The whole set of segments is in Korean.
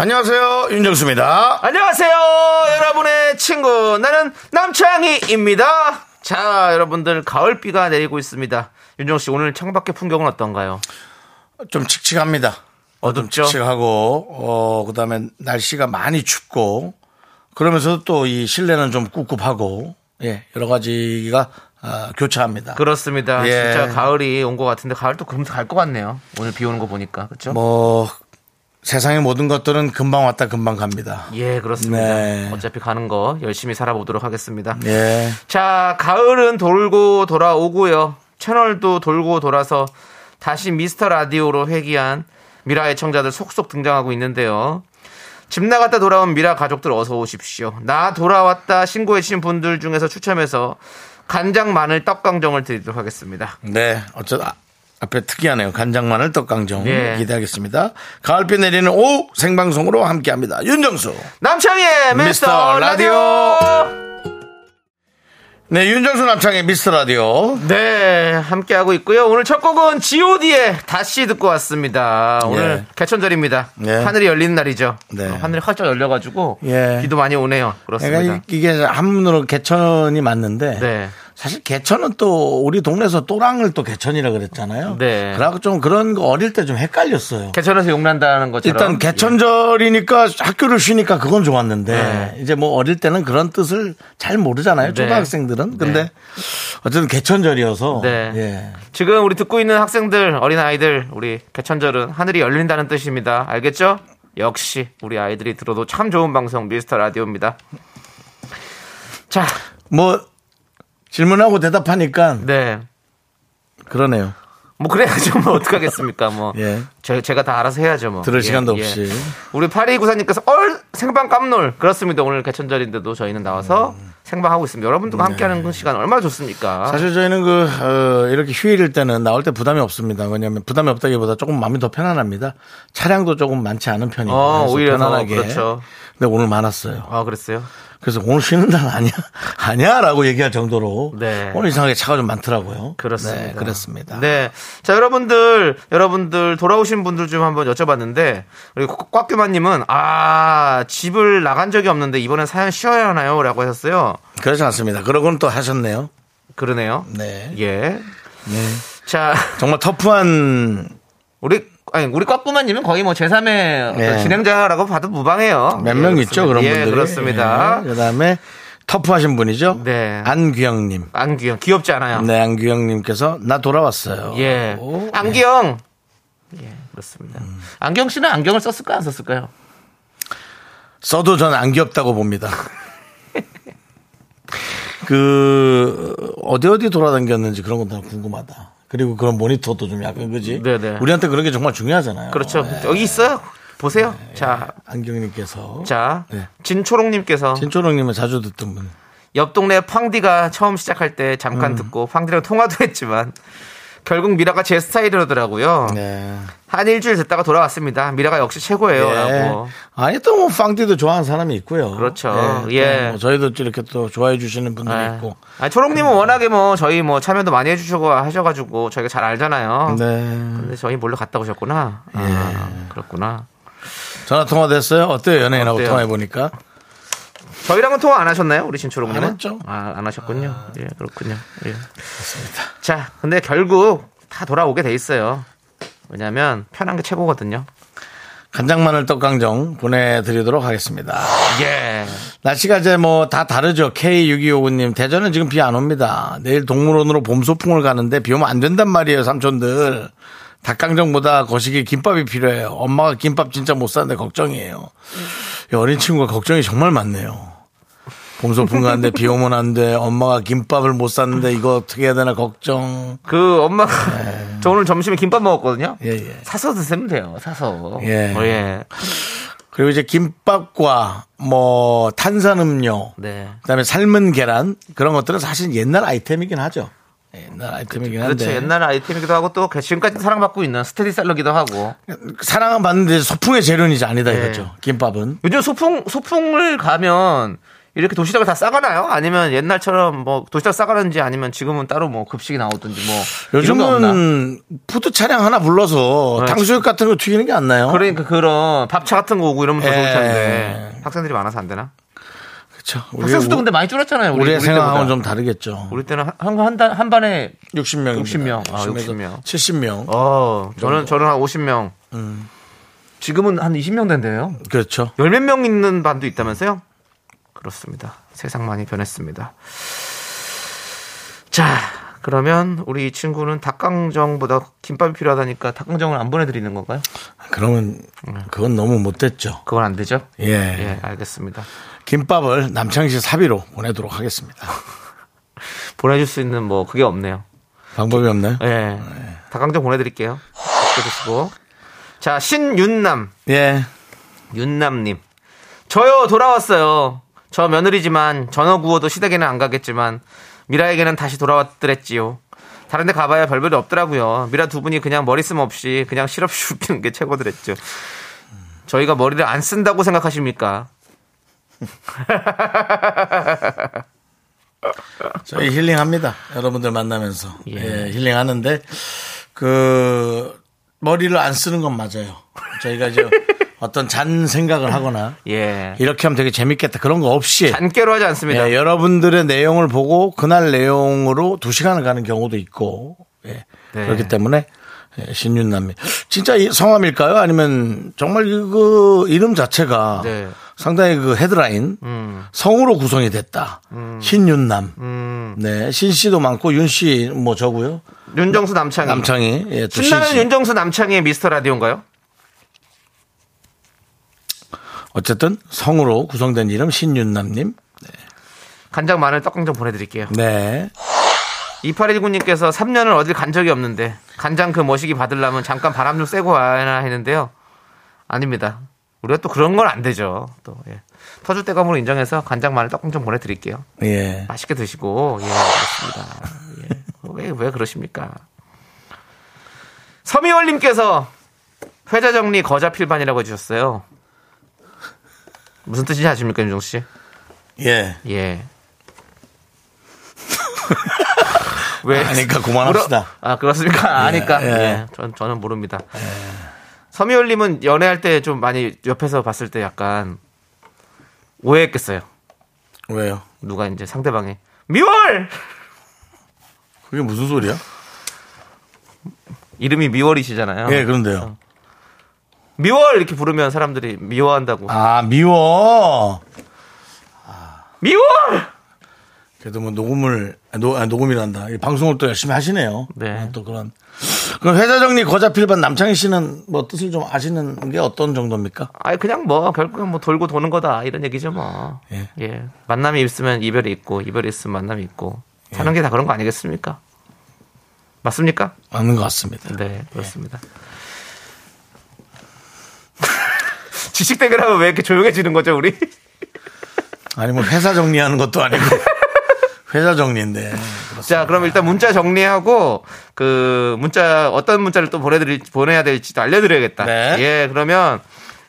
안녕하세요 윤정수입니다. 안녕하세요, 여러분의 친구. 나는 남창희입니다. 자, 여러분들, 가을비가 내리고 있습니다. 윤정 씨, 오늘 창밖의 풍경은 어떤가요? 좀 칙칙합니다. 어둡죠? 칙칙하고 어 그 다음에 날씨가 많이 춥고 그러면서 또이 실내는 좀 꿉꿉하고 예 여러 가지가 아, 교차합니다. 그렇습니다. 예. 진짜 가을이 온 것 같은데, 가을도 금세 갈 것 같네요. 오늘 비 오는 거 보니까. 그죠? 뭐 세상의 모든 것들은 금방 왔다 금방 갑니다. 예, 그렇습니다. 네. 어차피 가는 거 열심히 살아보도록 하겠습니다. 예. 자, 가을은 돌고 돌아오고요. 채널도 돌고 돌아서 다시 미스터 라디오로 회귀한 미라의 청자들 속속 등장하고 있는데요. 집 나갔다 돌아온 미라 가족들 어서 오십시오. 나 돌아왔다 신고해주신 분들 중에서 추첨해서 간장 마늘 떡강정을 드리도록 하겠습니다. 네. 어쩌다 아, 앞에 특이하네요. 간장 마늘 떡강정 예. 기대하겠습니다. 가을비 내리는 오후 생방송으로 함께합니다. 윤정수. 남창희의 미스터, 미스터 라디오. 네, 윤정수 남창의 미스터 라디오. 네, 함께하고 있고요. 오늘 첫 곡은 god의 다시 듣고 왔습니다. 오늘 예. 개천절입니다. 네. 하늘이 열리는 날이죠. 네. 어, 하늘이 활짝 열려가지고 예. 비도 많이 오네요. 그렇습니다. 이- 이게 한문으로 개천이 맞는데 네. 사실 개천은 또 우리 동네에서 또랑을 또 개천이라 그랬잖아요. 네. 그래갖고 좀 그런 거 어릴 때 좀 헷갈렸어요. 개천에서 용난다는 것처럼 일단 개천절이니까 학교를 쉬니까 그건 좋았는데 네. 이제 뭐 어릴 때는 그런 뜻을 잘 모르잖아요. 네. 초등학생들은. 근데 네. 어쨌든 개천절이어서 네. 예. 지금 우리 듣고 있는 학생들, 어린 아이들, 우리 개천절은 하늘이 열린다는 뜻입니다. 알겠죠? 역시 우리 아이들이 들어도 참 좋은 방송 미스터 라디오입니다. 자, 뭐 질문하고 대답하니까 네. 그러네요. 뭐 그래야죠. 뭐 어떡하겠습니까? 뭐 예. 제, 제가 다 알아서 해야죠. 뭐. 들을 시간도 없이. 우리 8294님께서 얼 생방 깜놀 그렇습니다. 오늘 개천절인데도 저희는 나와서 생방하고 있습니다. 여러분들과 함께하는 그 시간 얼마나 좋습니까? 음. 사실 저희는 그 어, 이렇게 휴일일 때는 나올 때 부담이 없습니다. 왜냐하면 부담이 없다기보다 조금 마음이 더 편안합니다. 차량도 조금 많지 않은 편이고 어, 오히려 더 편안하게. 그렇죠. 근데 오늘 많았어요. 아 그랬어요? 그래서 오늘 쉬는 날 아니야? 아니야 라고 얘기할 정도로 네. 오늘 이상하게 차가 좀 많더라고요. 그렇습니다. 네, 그렇습니다. 네. 자, 여러분들, 여러분들 돌아오신 분들 좀 한번 여쭤봤는데, 우리 꽉규만님은, 아, 집을 나간 적이 없는데 이번엔 사연 쉬어야 하나요? 라고 하셨어요. 그렇지 않습니다. 그러고는 또 하셨네요. 그러네요. 네. 예. 네. 자, 정말 터프한 우리, 아니, 우리 꽉구만님은 거의 뭐 제3의 네. 진행자라고 봐도 무방해요. 몇 예, 명 있죠 그런 예, 분들이. 그렇습니다. 그 다음에 터프하신 분이죠. 네. 안규영님. 안규영, 귀엽지 않아요? 네, 안규영님께서 나 돌아왔어요. 예. 오, 안경. 예, 그렇습니다. 음. 안경 씨는 안경을 썼을까요? 안 썼을까요? 써도 전 안 귀엽다고 봅니다. 그 어디 어디 돌아다녔는지 그런 건 다 궁금하다. 그리고 그런 모니터도 좀 약간 그지? 네네. 우리한테 그런 게 정말 중요하잖아요. 그렇죠. 네. 여기 있어요. 보세요. 자, 안경님께서 자, 네. 진초롱님께서 진초롱님은 자주 듣던 분. 옆 동네 팡디가 처음 시작할 때 음. 잠깐 듣고 팡디랑 통화도 했지만 결국 미라가 제 스타일이더라고요. 네. 한 일주일 듣다가 돌아왔습니다. 미라가 역시 최고예요. 예. 라고. 아니 또뭐 빵디도 좋아하는 사람이 있고요. 그렇죠. 또 예. 뭐 저희도 이렇게 또 좋아해 주시는 분들이 예. 있고. 아, 초롱님은 워낙에 뭐 저희 뭐 참여도 많이 해주시고 하셔가지고 저희가 잘 알잖아요. 네. 근데 저희 몰래 갔다 오셨구나. 아, 그렇구나. 전화 통화 됐어요? 어때요? 연예인하고? 통화해 보니까. 저희랑은 통화 안 하셨나요? 우리 진초롱님은? 안 했죠. 아, 안 하셨군요. 예, 그렇군요. 예. 그렇습니다. 자, 근데 결국 다 돌아오게 돼 있어요. 왜냐면 편한 게 최고거든요. 간장마늘 떡강정 보내드리도록 하겠습니다. 예. 날씨가 이제 뭐 다 다르죠. K6259님. 대전은 지금 비 안 옵니다. 내일 동물원으로 봄 소풍을 가는데 비 오면 안 된단 말이에요, 삼촌들. 닭강정보다 거시기 김밥이 필요해요. 엄마가 김밥 진짜 못 사는데 걱정이에요. 이 어린 친구가 걱정이 정말 많네요. 봄 소풍 가는데 비 오면 안 돼. 엄마가 김밥을 못 샀는데 이거 어떻게 해야 되나 걱정. 그 엄마가 저 오늘 점심에 김밥 먹었거든요. 예, 예. 사서 드시면 돼요. 사서. 예. 어, 예. 그리고 이제 김밥과 뭐 탄산음료, 네. 그다음에 삶은 계란 그런 것들은 사실 옛날 아이템이긴 하죠. 예, 옛날 아이템이긴 한데 그렇죠. 옛날 아이템이기도 하고 또 지금까지 사랑받고 있는 스테디 셀러기도 하고. 사랑은 받는데 소풍의 재련이지 아니다 네. 이거죠. 김밥은 요즘 소풍 소풍을 가면 이렇게 도시락을 다 싸가나요? 아니면 옛날처럼 뭐 도시락 싸가는지 아니면 지금은 따로 뭐 급식이 나오든지 뭐? 요즘은 푸드 차량 하나 불러서 네. 탕수육 같은 거 튀기는 게 안 나요. 그러니까 그런 밥차 같은 거 오고 이러면 더 좋을 예. 텐데 학생들이 많아서 안 되나? 그렇죠. 학생 수도 근데 많이 줄었잖아요. 우리, 우리 생각하고는. 좀 다르겠죠. 우리 때는 한한 한 반에 60명, 60명. 아, 60명. 70명. 어 저는 저는 한 50명. 음. 지금은 한 20명 된대요. 그렇죠. 열 몇 명 있는 반도 있다면서요? 그렇습니다. 세상 많이 변했습니다. 자, 그러면 우리 이 친구는 닭강정보다 김밥이 필요하다니까 닭강정을 안 보내드리는 건가요? 그러면 그건 너무 못됐죠. 그건 안 되죠? 예. 예, 알겠습니다. 김밥을 남창시 사비로 보내도록 하겠습니다. 보내줄 수 있는 뭐 그게 없네요. 방법이 없나요? 예. 닭강정 보내드릴게요. 드시고. 자, 신윤남. 예. 윤남님. 저요, 돌아왔어요. 저 며느리지만 전어 구워도 시댁에는 안 가겠지만 미라에게는 다시 돌아왔더랬지요. 다른 데 가봐야 별별이 없더라고요. 미라 두 분이 그냥 머리 쓰 없이 그냥 실없이 웃기는 게 최고더랬죠. 저희가 머리를 안 쓴다고 생각하십니까? 저희 힐링합니다. 여러분들 만나면서. 예. 예, 힐링하는데 그 머리를 안 쓰는 건 맞아요. 저희가 이제 어떤 잔 생각을 하거나 예. 이렇게 하면 되게 재밌겠다 그런 거 없이 잔깨로 하지 않습니다. 예, 여러분들의 내용을 보고 그날 내용으로 두 시간을 가는 경우도 있고 예, 네. 그렇기 때문에 예, 신윤남이 진짜 이 성함일까요? 아니면 정말 그 이름 자체가 네. 상당히 그 헤드라인 음. 성으로 구성이 됐다. 신윤남. 음. 네, 신 씨도 많고 윤 씨 뭐 저고요. 윤정수 남창희. 남창희. 예, 또 신나는. 윤정수 남창희의 미스터 라디오인가요? 어쨌든 성으로 구성된 이름 신윤남님. 간장 마늘 떡강정 보내드릴게요. 네. 2819님께서 3년을 어딜 간 적이 없는데 간장 그 머시기 받으려면 잠깐 바람 좀 쐬고 와야 했는데요. 아닙니다. 우리가 또 그런 건 안 되죠. 또 예. 터줏 대감으로 인정해서 간장 마늘 떡강정 보내드릴게요. 예. 맛있게 드시고 예 그렇습니다. 예. 왜, 왜 그러십니까? 서미월님께서 회자 정리 거자 필반이라고 해주셨어요. 무슨 뜻인지 아십니까, 윤종 씨? 예. 예. 왜? 아니까 그만합시다. 물어- 아, 그렇습니까? 아니까. 예. 예. 전, 저는 모릅니다. 서미월님은 연애할 때 좀 많이 옆에서 봤을 때 약간 오해했겠어요. 왜요? 누가 이제 상대방이 미월! 그게 무슨 소리야? 이름이 미월이시잖아요. 예, 그런데요. 미월! 이렇게 부르면 사람들이 미워한다고. 아, 미워. 미월! 그래도 뭐 녹음을, 아, 노, 아, 녹음이란다. 이 방송을 또 열심히 하시네요. 네. 아, 또 그런. 그럼 회자 정리 거자필반 남창희 씨는 뭐 뜻을 좀 아시는 게 어떤 정도입니까? 아니, 그냥 뭐, 결국은 뭐 돌고 도는 거다. 이런 얘기죠, 뭐. 예. 예. 만남이 있으면 이별이 있고, 이별이 있으면 만남이 있고. 사는 게 다 그런 거 아니겠습니까? 맞습니까? 맞는 것 같습니다. 네, 그렇습니다. 지식 대결하면 왜 이렇게 조용해지는 거죠, 우리? 아니, 뭐 회사 정리하는 것도 아니고. 회사 정리인데. 자, 그럼 일단 문자 정리하고 그 문자 어떤 문자를 또 보내드릴 보내야 될지도 알려드려야겠다. 네. 예, 그러면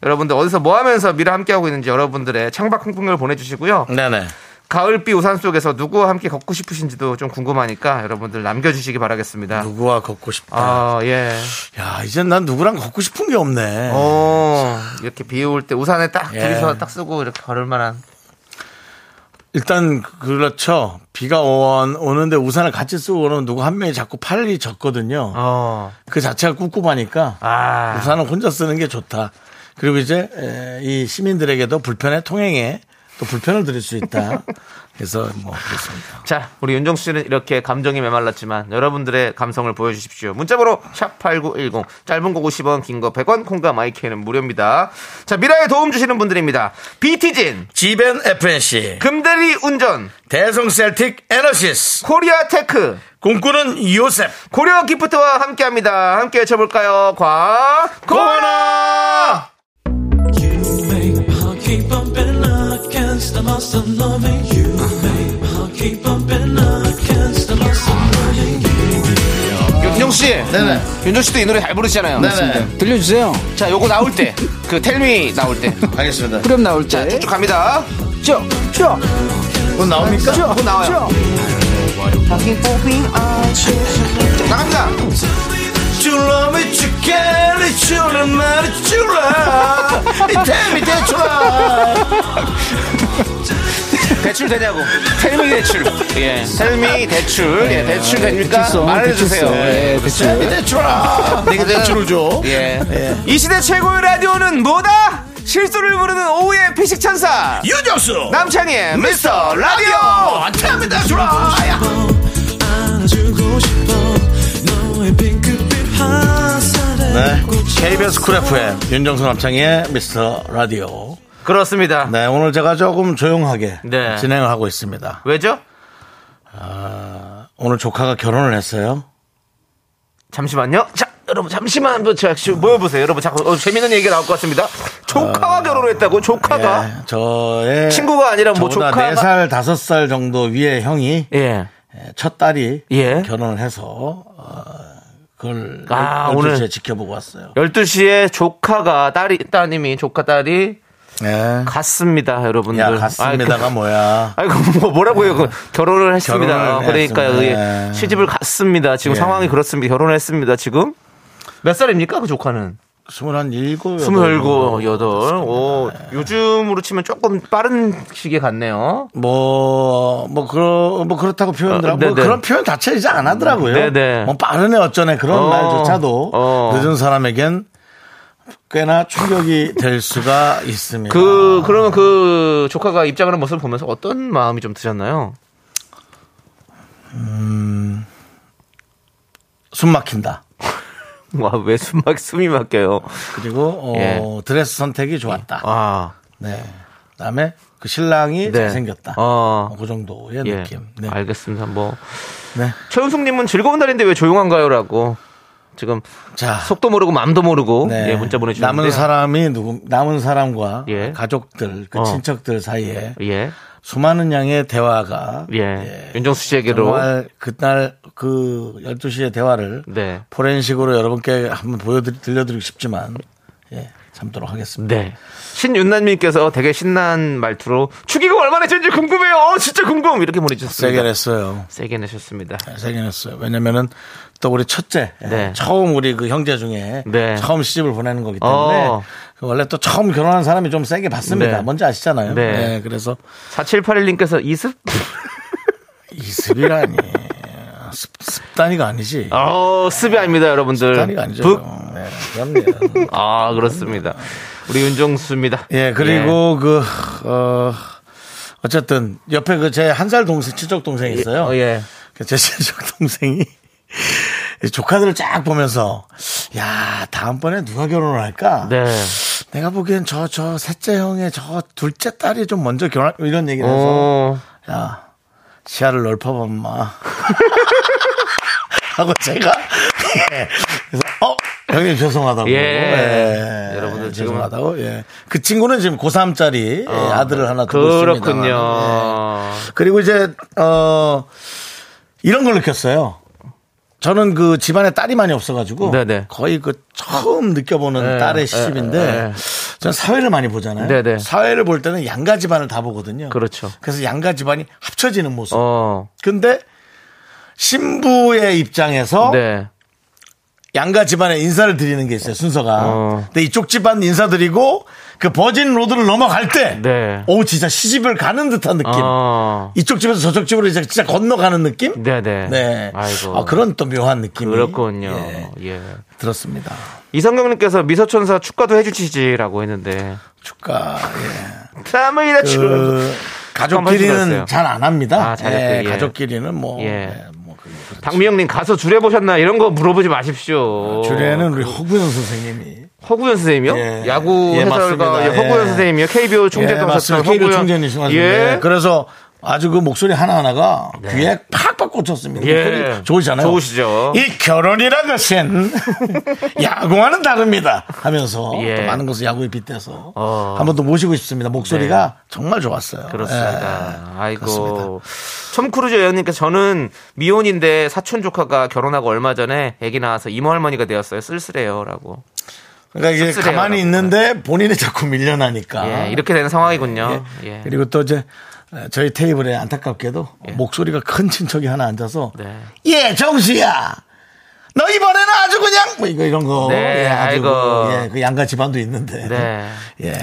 여러분들 어디서 뭐 하면서 미라 함께 하고 있는지 여러분들의 창밖 흥분을 보내주시고요. 네네. 가을비 우산 속에서 누구와 함께 걷고 싶으신지도 좀 궁금하니까 여러분들 남겨주시기 바라겠습니다. 누구와 걷고 싶다. 아, 예. 야, 이젠 난 누구랑 걷고 싶은 게 없네. 어, 이렇게 비 올 때 우산에 딱 예. 둘이서 딱 쓰고 이렇게 걸을 만한. 일단 그렇죠. 비가 온, 오는데 우산을 같이 쓰고 오는 누구 한 명이 자꾸 팔이 젖거든요. 어, 그 자체가 꿉꿉하니까 아. 우산은 혼자 쓰는 게 좋다. 그리고 이제 에, 이 시민들에게도 불편의 통행에 또 불편을 드릴 수 있다. 그래서 뭐 그렇습니다. 자, 우리 윤정수 씨는 이렇게 감정이 메말랐지만 여러분들의 감성을 보여주십시오. 문자번호 샵8910 짧은 거 50원, 긴 거 100원, 콩과 myK는 무료입니다. 자, 미라에 도움 주시는 분들입니다. 비티진, 지벤 FNC, 금대리 운전, 대성 셀틱 에너시스, 코리아 테크, 꿈꾸는 요셉, 고려 기프트와 함께 합니다. 함께 외쳐볼까요? 과, 고나! 윤정 씨, 네네. 윤정 씨도 이 노래 잘 부르시잖아요. 네네. 들려주세요. 자, 요거 나올 때, 그 텔미 나올 때, 알겠습니다. 후렴 나올 때. 쭉 갑니다. 쭉, 쭉, 곧 나옵니까? 곧 나와요. 쭉. 나갑니다. You love me, you care, it's you, man, it's you, love. Tell me that you love. 대출 되냐고. 텔미 대출. 예. 텔미 대출. 예, 대출 됩니까? 대출성, 말해주세요. 예, 대출. you love. 내가 대출을 줘. 예. 이 시대 최고의 라디오는 뭐다? 실수를 부르는 오후의 피식 천사. 유정수. 남창희의 미스터 라디오. Tell me that you 네. KBS 쿨 FM 윤정수 남창의 미스터 라디오. 그렇습니다. 네, 오늘 제가 조금 조용하게 네. 진행을 하고 있습니다. 왜죠? 오늘 조카가 결혼을 했어요. 잠시만요. 자, 여러분 잠시만 제가 모여보세요. 여러분 자꾸 어, 재밌는 얘기가 나올 것 같습니다. 조카가 결혼했다고? 조카가? 예, 저의 친구가 아니라 뭐 조카가? 4살, 5살 정도 위에 형이 예. 예, 첫 딸이 예. 결혼을 해서 어, 그걸 아, 아, 오늘- 오늘 지켜보고 왔어요. 12시에 조카가 딸이 따님이 조카 딸이 예. 갔습니다, 여러분들. 야, 갔습니다가 뭐야. 아이고 뭐 뭐라고 해요? 그 결혼을 했습니다. 결혼을 그러니까 했습니다. 예, 예. 시집을 갔습니다. 지금 예. 상황이 그렇습니다. 결혼했습니다. 지금 몇 살입니까 그 조카는? 스물한 일곱, 스물일곱, 여덟. 오, 네. 요즘으로 치면 조금 빠른 시기에 갔네요. 뭐, 뭐, 그러, 뭐, 그렇다고 표현들 어, 하고, 뭐 네네. 그런 표현 자체 이제 안 하더라고요. 네네. 뭐, 빠르네, 어쩌네, 그런 어, 말조차도 어. 늦은 사람에겐 꽤나 충격이 될 수가 있습니다. 그 그러면 그 조카가 입장하는 모습을 보면서 어떤 마음이 좀 드셨나요? 숨 막힌다. 와 왜 숨 막 숨이 막혀요? 그리고, 어, 예. 드레스 선택이 좋았다. 아, 네. 그 다음에 그 신랑이 네. 잘생겼다. 어. 어, 그 정도의 예, 느낌. 네. 알겠습니다. 뭐 네. 최은숙님은 즐거운 날인데 왜 조용한가요?라고 지금 자. 속도 모르고 마음도 모르고 네. 예, 문자 보내주셨는데 남은 사람이 누구, 남은 사람과 예. 가족들, 그 어. 친척들 사이에 예, 수많은 양의 대화가 예, 윤정수 씨에게로 정말 그날 그 12시의 대화를 네, 포렌식으로 여러분께 한번 보여드리, 들려드리고 싶지만, 예, 참도록 하겠습니다. 네. 신윤남님께서 되게 신난 말투로 축의금 얼마나 냈는지 궁금해요. 어, 진짜 궁금 이렇게 보내주셨습니다. 세게 냈어요. 세게 내셨습니다. 네, 세게 냈어요. 왜냐면은 또 우리 첫째, 예, 네. 처음 우리 그 형제 중에 네. 처음 시집을 보내는 거기 때문에 어. 그 원래 또 처음 결혼한 사람이 좀 세게 받습니다. 네. 뭔지 아시잖아요. 네. 네, 그래서 4781님께서 이습? 이습이라니. 습, 습단이가 아니지. 어, 습이 아닙니다, 여러분들. 습단이가 아니죠. 북? 네, 그럼요. 아, 그렇습니다. 우리 윤정수입니다. 예, 그리고 그, 어, 어쨌든 옆에 그 제 한 살 동생, 친척 동생이 있어요. 어, 예. 그제 친척 동생이 이 조카들을 쫙 보면서 야, 다음번에 누가 결혼을 할까? 네. 내가 보기엔 저, 저 셋째 형의 저 둘째 딸이 좀 먼저 결혼, 이런 얘기를 해서 어, 야, 시야를 넓혀봐, 마 하고 제가, 예. 그래서, 어, 형님 죄송하다고. 예. 여러분들 지금- 죄송하다고. 예. 그 친구는 지금 고3짜리 어, 아들을 하나 두고 있습니다. 그렇군요. 그리고 이제, 어, 이런 걸 느꼈어요. 저는 그 집안에 딸이 많이 없어가지고 네네. 거의 그 처음 느껴보는 네, 딸의 네, 시집인데 네. 저는 사회를 많이 보잖아요. 네네. 사회를 볼 때는 양가 집안을 다 보거든요. 그렇죠. 그래서 양가 집안이 합쳐지는 모습. 어, 근데 신부의 입장에서 네. 양가 집안에 인사를 드리는 게 있어요 순서가. 어. 근데 이쪽 집안 인사드리고 그 버진 로드를 넘어갈 때, 네. 오 진짜 시집을 가는 듯한 느낌. 어, 이쪽 집에서 저쪽 집으로 이제 진짜 건너가는 느낌. 네네. 네. 아이고. 아, 그런 또 묘한 느낌이 그렇군요. 예, 예. 들었습니다. 이성경님께서 미소천사 축가도 해주시지라고 했는데. 축가 예. 땀을 다그 가족끼리는. 잘 안 합니다. 아, 예, 예. 가족끼리는 뭐, 예. 예. 박미영님 가서 주례 보셨나 이런 거 물어보지 마십시오. 주례는 우리 허구현 선생님이 허구현 선생님이요? 예. 야구 예, 해설가. 예, 허구현 예. 선생님이요. KBO 총재도 예, 하셨던 맞습니다. KBO 허구현. 총재님이시죠. 예. 그래서 아주 그 목소리 하나하나가 귀에 팍팍 꽂혔습니다. 네. 예. 목소리 좋으잖아요. 좋으시죠. 이 결혼이라는 것은 야구와는 다릅니다 하면서 예. 또 많은 것을 야구에 빗대서 어. 한번 더 모시고 싶습니다. 목소리가 정말 좋았어요. 그렇습니다. 예. 아이고. 그렇습니다. 톰 크루즈 여원님께서 저는 미혼인데 사촌 조카가 결혼하고 얼마 전에 아기 나와서 이모 할머니가 되었어요. 쓸쓸해요라고. 그러니까 이게 가만히. 있는데 본인이 자꾸 밀려나니까. 예, 이렇게 되는 상황이군요. 예. 예. 그리고 또 이제 저희 테이블에 안타깝게도 목소리가 큰 친척이 하나 앉아서 네. 예 정수야 너 이번에는 아주 그냥 뭐 이거 이런 거 네, 예, 아주. 그, 예, 그 양가 집안도 있는데 네. 예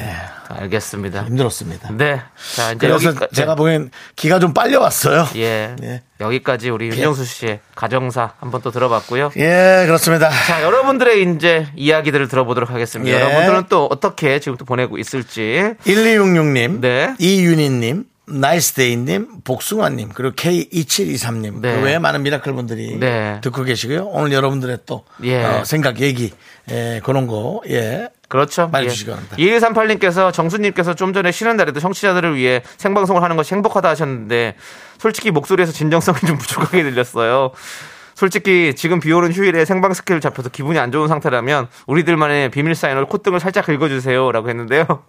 알겠습니다. 힘들었습니다. 네. 자, 이제 그래서 여기까- 제가 보기엔 기가 좀 빨려 왔어요. 예. 예. 여기까지 우리 윤정수 씨의 가정사 한번 또 들어봤고요. 예, 그렇습니다. 자, 여러분들의 이제 이야기들을 들어보도록 하겠습니다. 예. 여러분들은 또 어떻게 지금 또 보내고 있을지. 1266님, 네. 이윤희님, 나이스데이님, 복숭아님, 그리고 K2723님, 네. 그 외에 많은 미라클 분들이 네. 듣고 계시고요. 오늘 여러분들의 또 예. 어, 생각, 얘기, 예, 그런 거, 예. 그렇죠. 많이 주시기 바랍니다. 2138님께서 정수님께서 좀 전에 쉬는 날에도 청취자들을 위해 생방송을 하는 것이 행복하다 하셨는데 솔직히 목소리에서 진정성이 좀 부족하게 들렸어요. 솔직히 지금 비 오는 휴일에 생방 스케줄 잡혀서 기분이 안 좋은 상태라면 우리들만의 비밀 사인을 콧등을 살짝 긁어주세요. 라고 했는데요.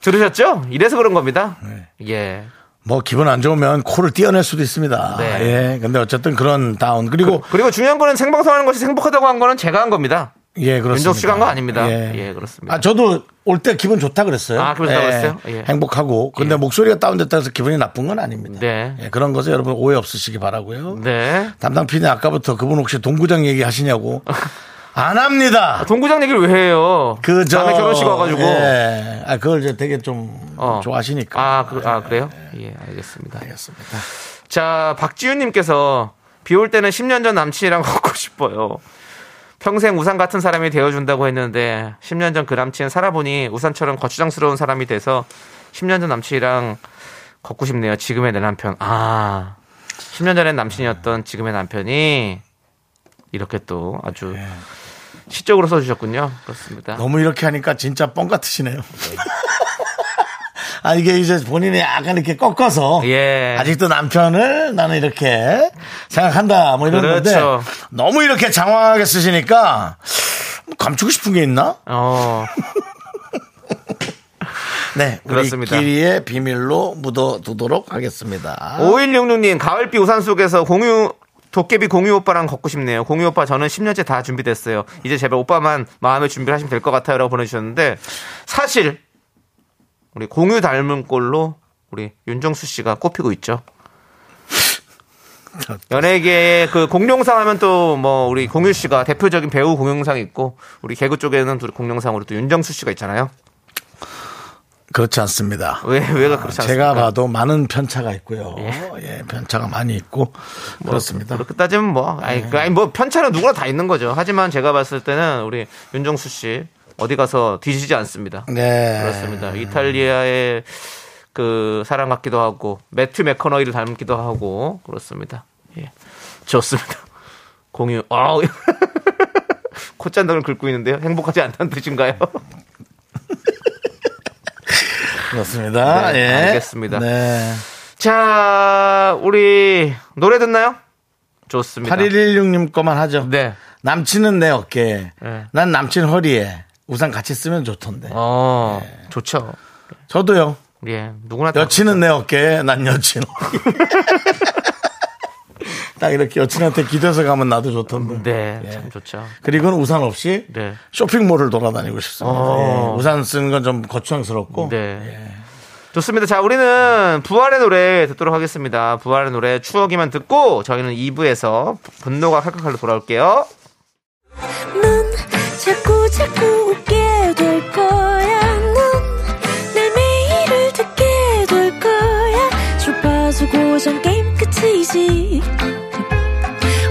들으셨죠? 이래서 그런 겁니다. 네. 예. 뭐 기분 안 좋으면 코를 띄어낼 수도 있습니다. 네. 예. 근데 어쨌든 그런 다운. 그리고 그 리고 중요한 거는 생방송하는 것이 행복하다고 한 거는 제가 한 겁니다. 예, 그렇습니다. 윤정 씨가 한 거 아닙니다. 예, 그렇습니다. 아, 저도 올 때 기분 좋다 그랬어요. 아, 기분 좋다고 그랬어요? 예. 행복하고. 근데 예. 목소리가 다운됐다 해서 기분이 나쁜 건 아닙니다. 네. 예, 그런 것에 여러분 오해 없으시기 바라고요. 네. 담당 PD 아까부터 그분 혹시 동구장 얘기 하시냐고. 안 합니다. 동구장 얘기를 왜 해요? 그, 저. 남의 결혼식 와가지고. 예. 아, 그걸 이제 되게 좀 어. 좋아하시니까. 아, 그, 아, 그래요? 예, 알겠습니다. 알겠습니다. 자, 박지윤님께서 비 올 때는 10년 전 남친이랑 걷고 싶어요. 평생 우산 같은 사람이 되어준다고 했는데 10년 전 그 남친 살아보니 우산처럼 거추장스러운 사람이 돼서 10년 전 남친이랑 걷고 싶네요. 지금의 내 남편. 아, 10년 전엔 남친이었던 지금의 남편이 이렇게 또 아주 시적으로 써주셨군요. 그렇습니다. 너무 이렇게 하니까 진짜 뻥 같으시네요. 아, 이게 이제 본인이 약간 이렇게 꺾어서. 예. 아직도 남편을 나는 이렇게 생각한다. 뭐 이런 그렇죠. 건데. 너무 이렇게 장황하게 쓰시니까 뭐 감추고 싶은 게 있나? 어, 네. 그렇습니다. 우리끼리의 비밀로 묻어두도록 하겠습니다. 5166님, 가을비 우산 속에서 공유, 도깨비 공유 오빠랑 걷고 싶네요. 공유 오빠 저는 10년째 다 준비됐어요. 이제 제발 오빠만 마음의 준비를 하시면 될 것 같아요. 라고 보내주셨는데, 사실, 우리 공유 닮은 꼴로 우리 윤정수 씨가 꼽히고 있죠. 연예계의 그 공룡상 하면 또 뭐 우리 공유 씨가 대표적인 배우 공룡상 있고, 우리 개그 쪽에는 또 공룡상으로 또 윤정수 씨가 있잖아요. 그렇지 않습니다. 왜, 왜가 그렇지 않습니까? 제가 봐도 많은 편차가 있고요. 예, 편차가 많이 있고. 그렇습니다. 그렇게 따지면 뭐, 아니, 그, 아니, 뭐, 편차는 누구나 다 있는 거죠. 하지만 제가 봤을 때는 우리 윤정수 씨 어디 가서 뒤지지 않습니다. 네. 그렇습니다. 이탈리아의 그 사람 같기도 하고, 매튜 맥커너이를 닮기도 하고, 그렇습니다. 예. 좋습니다. 공유, 아우. 콧잔등을 긁고 있는데요. 행복하지 않다는 뜻인가요? 그렇습니다. 네, 예. 알겠습니다. 네. 자, 우리 노래 듣나요? 좋습니다. 8116님 거만 하죠. 네. 남친은 내 어깨에, 네. 난 남친 허리에 우산 같이 쓰면 좋던데. 어, 네. 좋죠. 저도요. 예, 누구나 다 여친은 내 어깨에, 난 여친. 딱 이렇게 여친한테 기대서 가면 나도 좋던데. 네, 예. 참 좋죠. 그리고는 우산 없이 네. 쇼핑몰을 돌아다니고 싶습니다. 어. 예. 우산 쓰는 건 좀 거추장스럽고. 네. 좋습니다. 자, 우리는 부활의 노래 듣도록 하겠습니다. 부활의 노래 추억이만 듣고 저희는 2부에서 분노가 칼칼칼로 돌아올게요. 넌 자꾸 자꾸 웃게 될 거야. 넌내 매일을 듣게 될 거야. 주파수 고정 게임 끝이지.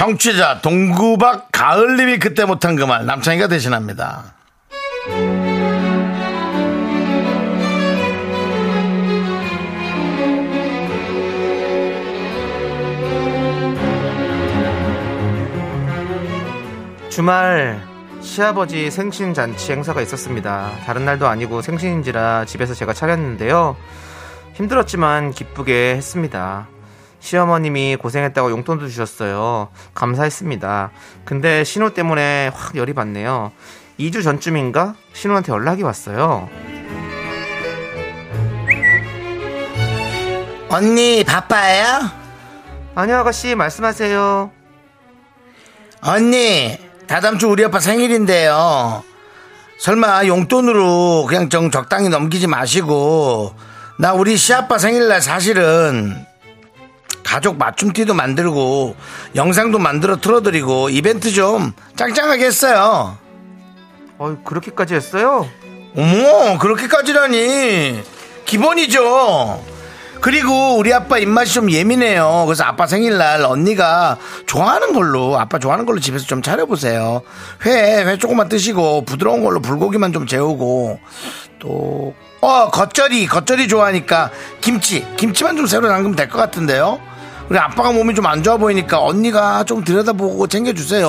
정취자 동구박 가을님이 그때 못한 그 말 남창희가 대신합니다. 주말 시아버지 생신 잔치 행사가 있었습니다. 다른 날도 아니고 생신인지라 집에서 제가 차렸는데요. 힘들었지만 기쁘게 했습니다. 시어머님이 고생했다고 용돈도 주셨어요. 감사했습니다. 근데 신호 때문에 확 열이 받네요. 2주 전쯤인가 신호한테 연락이 왔어요. 언니 바빠요? 아니요 아가씨 말씀하세요. 언니 다다음 주 우리 아빠 생일인데요. 설마 용돈으로 그냥 좀 적당히 넘기지 마시고 나 우리 시아빠 생일날 사실은 가족 맞춤티도 만들고 영상도 만들어 틀어드리고 이벤트 좀 짱짱하게 했어요. 어 그렇게까지 했어요? 어머 그렇게까지라니. 기본이죠. 그리고 우리 아빠 입맛이 좀 예민해요. 그래서 아빠 생일날 언니가 좋아하는 걸로 아빠 좋아하는 걸로 집에서 좀 차려보세요. 회, 회 조금만 드시고 부드러운 걸로 불고기만 좀 재우고. 또 어 겉절이 겉절이 좋아하니까 김치 김치만 좀 새로 담그면 될 것 같은데요 우리 아빠가 몸이 좀 안 좋아 보이니까 언니가 좀 들여다보고 챙겨주세요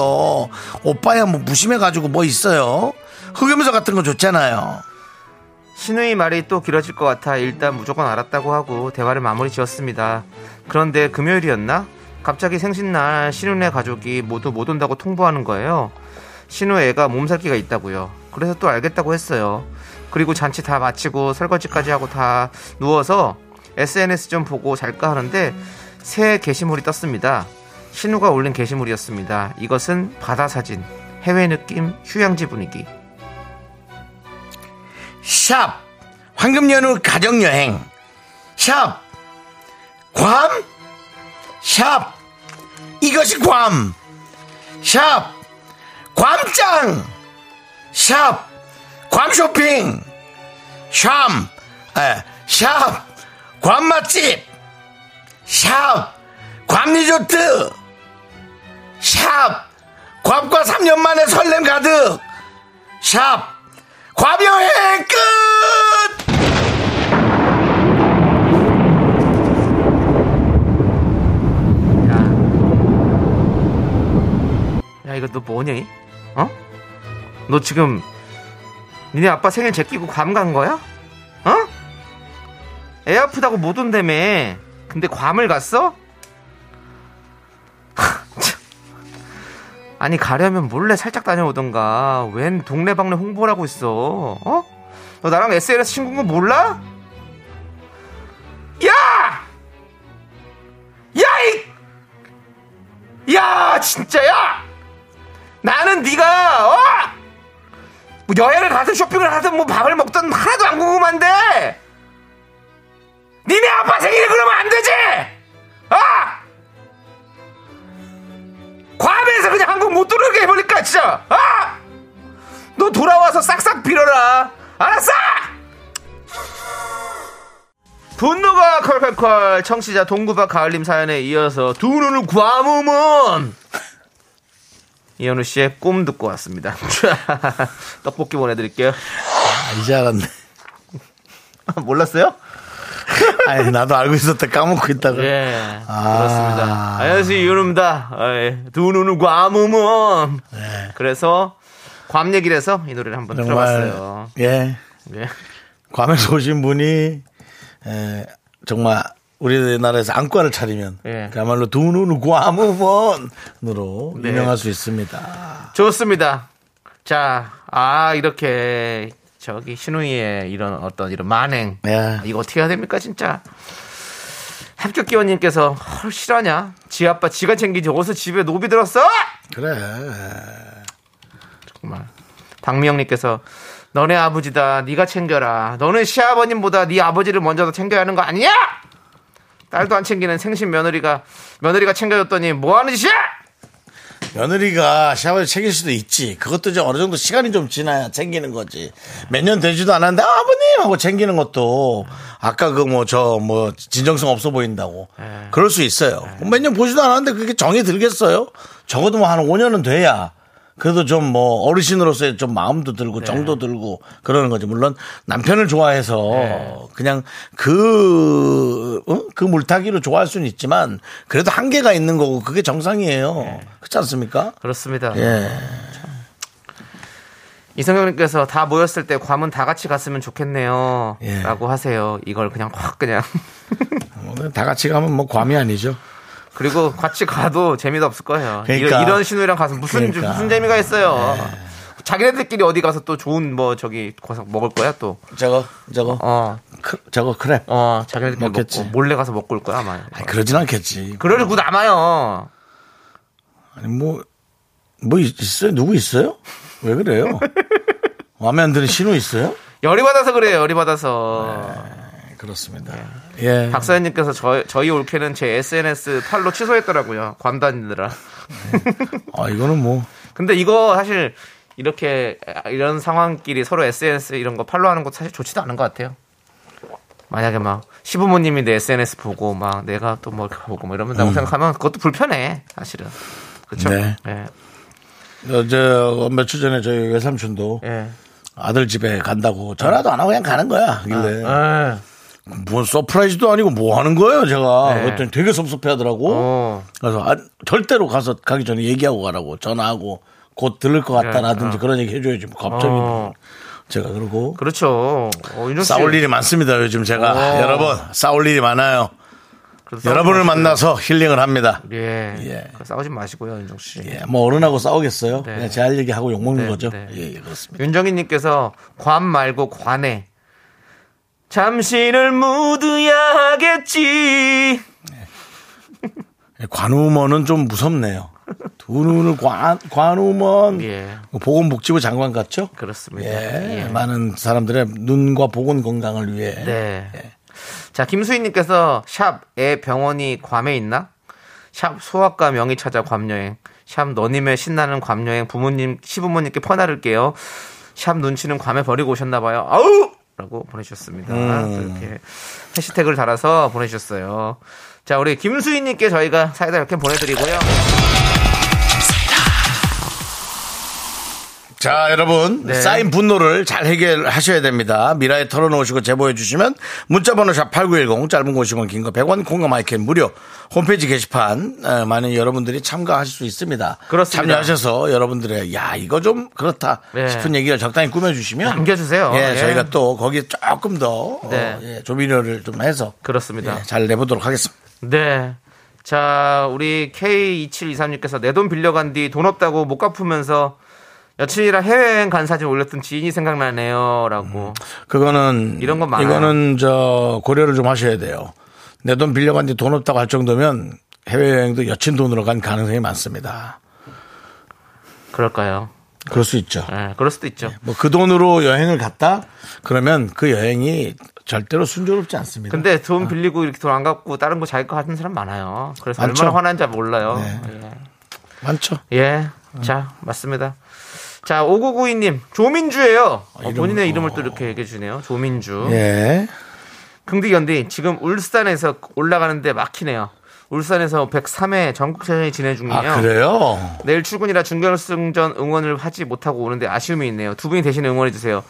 오빠야 뭐 무심해가지고 뭐 있어요 흑염소 같은 거 좋잖아요 신우이 말이 또 길어질 것 같아 일단 무조건 알았다고 하고 대화를 마무리 지었습니다. 그런데 금요일이었나? 갑자기 생신날 신우네 가족이 모두 못 온다고 통보하는 거예요. 신우 애가 몸살기가 있다고요. 그래서 또 알겠다고 했어요. 그리고 잔치 다 마치고 설거지까지 하고 다 누워서 SNS 좀 보고 잘까 하는데 새 게시물이 떴습니다. 신우가 올린 게시물이었습니다. 이것은 바다 사진, 해외 느낌, 휴양지 분위기. 샵! 황금 연휴 가정여행. 샵! 괌? 샵! 이것이 괌! 샵! 괌짱! 샵! 괌쇼핑! 샵! 에, 샵! 괌맛집 샵 괌리조트 샵 괌과 3년 만에 설렘 가득 샵 과명의 끝! 야 이거 너 뭐니? 어? 너 지금 니네 아빠 생일 제끼고 괌 간 거야? 어? 애 아프다고 못 온다며 근데 괌을 갔어? 참. 아니 가려면 몰래 살짝 다녀오던가 웬 동네방네 홍보를 하고 있어 어? 너 나랑 SNS 친구인 거 몰라? 야! 야! 이! 야 진짜 야! 나는 네가 어? 뭐 여행을 가든 쇼핑을 하든 뭐 밥을 먹든 하나도 안 궁금한데 니네 아빠 생일이 그러면 안 되지 어? 괌에서 그냥 한국 못 들어오게 해버릴까 진짜 어? 너 돌아와서 싹싹 빌어라 알았어 분노가 컬컬컬 청취자 동구박 가을님 사연에 이어서 두 눈을 괌으면 이현우 씨의 꿈 듣고 왔습니다. 떡볶이 보내드릴게요. 아, 이제 알았네. 몰랐어요? 아니, 나도 알고 있었다 까먹고 있다가. 예, 아. 그렇습니다. 안녕하세요, 이현우입니다. 아, 예. 두 눈을 괌으면. 그래서 괌 얘기를 해서 이 노래를 한번 정말, 들어봤어요. 예. 예. 괌에서 오신 분이, 에, 정말 우리나라에서 안과를 차리면 예. 그야말로 두 눈을 괌으면으로 네. 유명할 수 있습니다. 좋습니다. 자, 아, 이렇게 저기 신우이의 이런 어떤 이런 만행. 예. 이거 어떻게 해야 됩니까, 진짜? 합격기원님께서 헐 실화냐? 지 아빠 지가 챙기지 어디서 집에 노비 들었어? 그래. 정말 박미영님께서 너네 아버지다 네가 챙겨라 너는 시아버님보다 네 아버지를 먼저 더 챙겨야 하는 거 아니야? 딸도 안 챙기는 생신 며느리가 며느리가 챙겨줬더니 뭐 하는 짓이야? 며느리가 샤워를 챙길 수도 있지. 그것도 이제 어느 정도 시간이 좀 지나야 챙기는 거지. 몇 년 되지도 않았는데 아버님 하고 챙기는 것도 아까 그 뭐 저뭐 진정성 없어 보인다고. 그럴 수 있어요. 몇 년 보지도 않았는데 그게 정이 들겠어요? 적어도 뭐 한 5년은 돼야 그래도 좀 뭐 어르신으로서의 좀 마음도 들고 정도 들고 그러는 거지. 물론 남편을 좋아해서 그냥 그, 어? 그 물타기로 좋아할 수는 있지만 그래도 한계가 있는 거고 그게 정상이에요. 그렇지 않습니까? 그렇습니다. 예. 이성경님께서 다 모였을 때 괌은 다 같이 갔으면 좋겠네요. 예. 라고 하세요. 이걸 그냥 확 그냥. 다 같이 가면 뭐 괌이 아니죠. 그리고 같이 가도 재미도 없을 거예요. 그러니까. 이런, 이런 신우이랑 가서 무슨, 그러니까. 무슨 재미가 있어요. 자기네들끼리 어디 가서 또 좋은 뭐 저기 거기서 먹을 거야 또. 저거, 저거, 어, 크- 저거 크랩. 어, 자기네들끼리 먹겠지. 먹고 몰래 가서 먹고 올 거야 아마. 아니, 그러진 않겠지. 그러려고 남아요. 아니, 뭐, 뭐 있- 있어요? 누구 있어요? 왜 그래요? 마음에 안 드는 신호 있어요? 열이 받아서 그래요. 열이 받아서. 그렇습니다. 예. 박사님께서 저, 저희 올케는 제 SNS 팔로 취소했더라고요. 관 다니느라. 아, 이거는 뭐. 근데 이거 사실 이렇게 이런 상황끼리 서로 SNS 이런 거 팔로우하는 거 사실 좋지도 않은 것 같아요. 만약에 막 시부모님이 내 SNS 보고 막 내가 또뭐 보고 뭐 이러면다고 생각하면 그것도 불편해 사실은. 그렇죠? 네. 예. 어제 며칠 전에 저희 외삼촌도 예. 아들 집에 간다고 전화도 안 하고 그냥 가는 거야. 하길래. 예. 뭔 surprise도 아니고 뭐 하는 거예요, 제가. 네. 그랬더니 되게 섭섭해 하더라고. 어. 그래서 아, 절대로 가서 가기 전에 얘기하고 가라고 전화하고 곧 들을 것 같다라든지 어. 그런 얘기 해줘야지. 뭐 갑자기 어. 제가 그러고 그렇죠. 어. 싸울 일이 많습니다. 요즘 제가 어. 여러분 싸울 일이 많아요. 여러분을. 만나서 힐링을 합니다. 예. 예. 그래서 싸우지 마시고요, 윤정 씨. 예, 뭐 어른하고 싸우겠어요. 네. 그냥 제 할 얘기 하고 욕 먹는 네, 거죠. 네. 예, 예, 그렇습니다. 윤정희님께서 관 말고 관에 잠시를 묻어야겠지. 관우먼은 좀 무섭네요. 두 눈을 관, 관우먼. 예. 뭐 보건복지부 장관 같죠? 그렇습니다. 예, 예. 많은 사람들의 눈과 보건 건강을 위해. 네. 예. 자, 김수희님께서 샵 애 병원이 괌에 있나? 샵 소아과 명의 찾아 괌여행. 샵 너님의 신나는 괌여행 부모님 시부모님께 퍼나를게요. 샵 눈치는 괌에 버리고 오셨나봐요. 아우! 라고 보내주셨습니다. 음. 또 이렇게 해시태그를 달아서 보내주셨어요. 자, 우리 김수희님께 저희가 사이다 이렇게 보내드리고요. 자, 여러분. 네. 쌓인 분노를 잘 해결하셔야 됩니다. 미라에 털어놓으시고 제보해 주시면 문자번호 샵8910 짧은 50원 긴 거 100원 콩과 마이크는 무료 홈페이지 게시판 어, 많은 여러분들이 참가하실 수 있습니다. 그렇습니다. 참여하셔서 여러분들의 야 이거 좀 그렇다 네. 싶은 얘기를 적당히 꾸며주시면 남겨주세요. 예, 예. 저희가 또 거기에 조금 더 네. 어, 예, 조미료를 좀 해서 그렇습니다. 예, 잘 내보도록 하겠습니다. 네. 자, 우리 K2723님께서 내 돈 빌려간 뒤 돈 없다고 못 갚으면서 여친이랑 해외여행 간 사진 올렸던 지인이 생각나네요. 라고. 그거는 이런 건 많아요. 이거는 저 고려를 좀 하셔야 돼요. 내 돈 빌려간 뒤돈 없다고 할 정도면 해외여행도 여친 돈으로 간 가능성이 많습니다. 그럴까요? 그럴 수 있죠. 예, 그럴 수도 있죠. 뭐그 돈으로 여행을 갔다 그러면 그 여행이 절대로 순조롭지 않습니다. 근데 돈 빌리고 이렇게 돈 안 갚고 다른 거 자기 거 하는 사람 많아요. 그래서 많죠. 얼마나 화난지 몰라요. 네. 많죠. 예. 예. 자, 맞습니다. 자, 5992님, 조민주예요 어, 이름, 본인의 어. 이름을 또 이렇게 얘기해 주네요. 조민주. 예. 긍디 견디 지금 울산에서 올라가는데 막히네요. 울산에서 103회 전국체전이 진행 중이에요. 아 그래요? 내일 출근이라 준결승전 응원을 하지 못하고 오는데 아쉬움이 있네요. 두 분이 대신 응원해 주세요.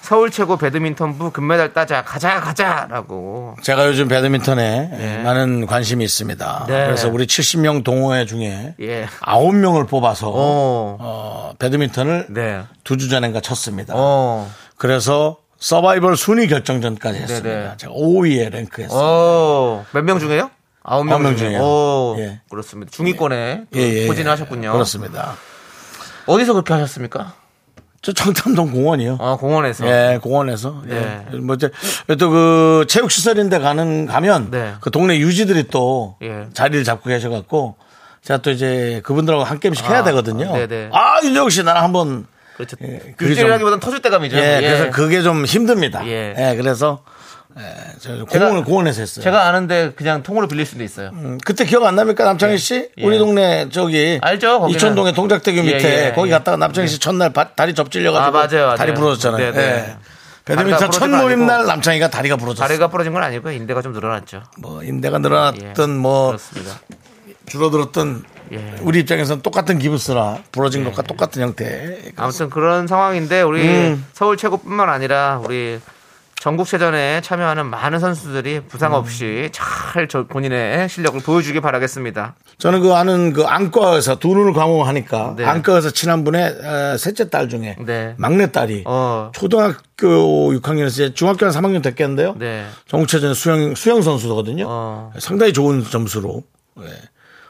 서울 최고 배드민턴부 금메달 따자 가자 가자라고. 제가 요즘 배드민턴에 예. 많은 관심이 있습니다. 네. 그래서 우리 70명 동호회 중에 예. 9명을 뽑아서 어. 어, 배드민턴을 네. 두주 전인가 쳤습니다. 어. 그래서 서바이벌 순위 결정전까지 했습니다. 네네. 제가 5위에 랭크했어요. 어. 몇명 중에요? 아홉 명 아홉 명 중에. 중에요. 오. 예. 그렇습니다. 중위권에 또 예, 예, 포진을 예. 하셨군요. 그렇습니다. 어디서 그렇게 하셨습니까? 저 청담동 공원이요. 어, 공원에서. 예, 공원에서. 네. 예. 뭐, 이제, 또 그, 체육 시설인데 가는, 가면, 네. 그 동네 유지들이 또 예. 자리를 잡고 계셔 갖고, 제가 또 이제 그분들하고 한 게임씩 해야 아, 되거든요. 네네. 아, 윤정 씨, 나랑 한번 그렇죠. 예, 일주일하기보다는 터줏대감이죠. 예, 예. 그래서 그게 좀 힘듭니다. 예. 예, 그래서 예, 공원 공원에서 했어요. 제가 아는데 그냥 통으로 빌릴 수도 있어요. 음, 그때 기억 안 납니까 남창희 씨? 예. 우리 동네 저기 알죠, 거기는. 이천동의 동작대교 예, 밑에 예, 거기 예. 갔다가 남창희 씨 첫날 바- 다리 접질려가지고 아, 맞아요, 맞아요. 다리 부러졌잖아요. 네, 네. 예. 배드민턴 첫 모임 날 남창희가 다리가 부러졌어요. 다리가 부러진 건 아니고요. 인대가 좀 늘어났죠. 뭐 인대가 예. 늘어났던 뭐 그렇습니다. 줄어들었던 예. 우리 입장에서는 똑같은 기부스라 부러진 것과 똑같은 형태. 아무튼 그런 상황인데 우리 음. 서울 최고뿐만 아니라 우리 전국체전에 참여하는 많은 선수들이 부상 음. 없이 잘 저- 본인의 실력을 보여주길 바라겠습니다. 저는 그 아는 그 안과에서 두 눈을 감호하니까 네. 안과에서 친한 분의 어, 셋째 딸 중에 네. 막내 딸이 어, 초등학교 6학년에서 이제 중학교 한 3학년 됐겠는데요. 네. 전국체전 수영 수영 선수거든요. 어. 상당히 좋은 점수로 예,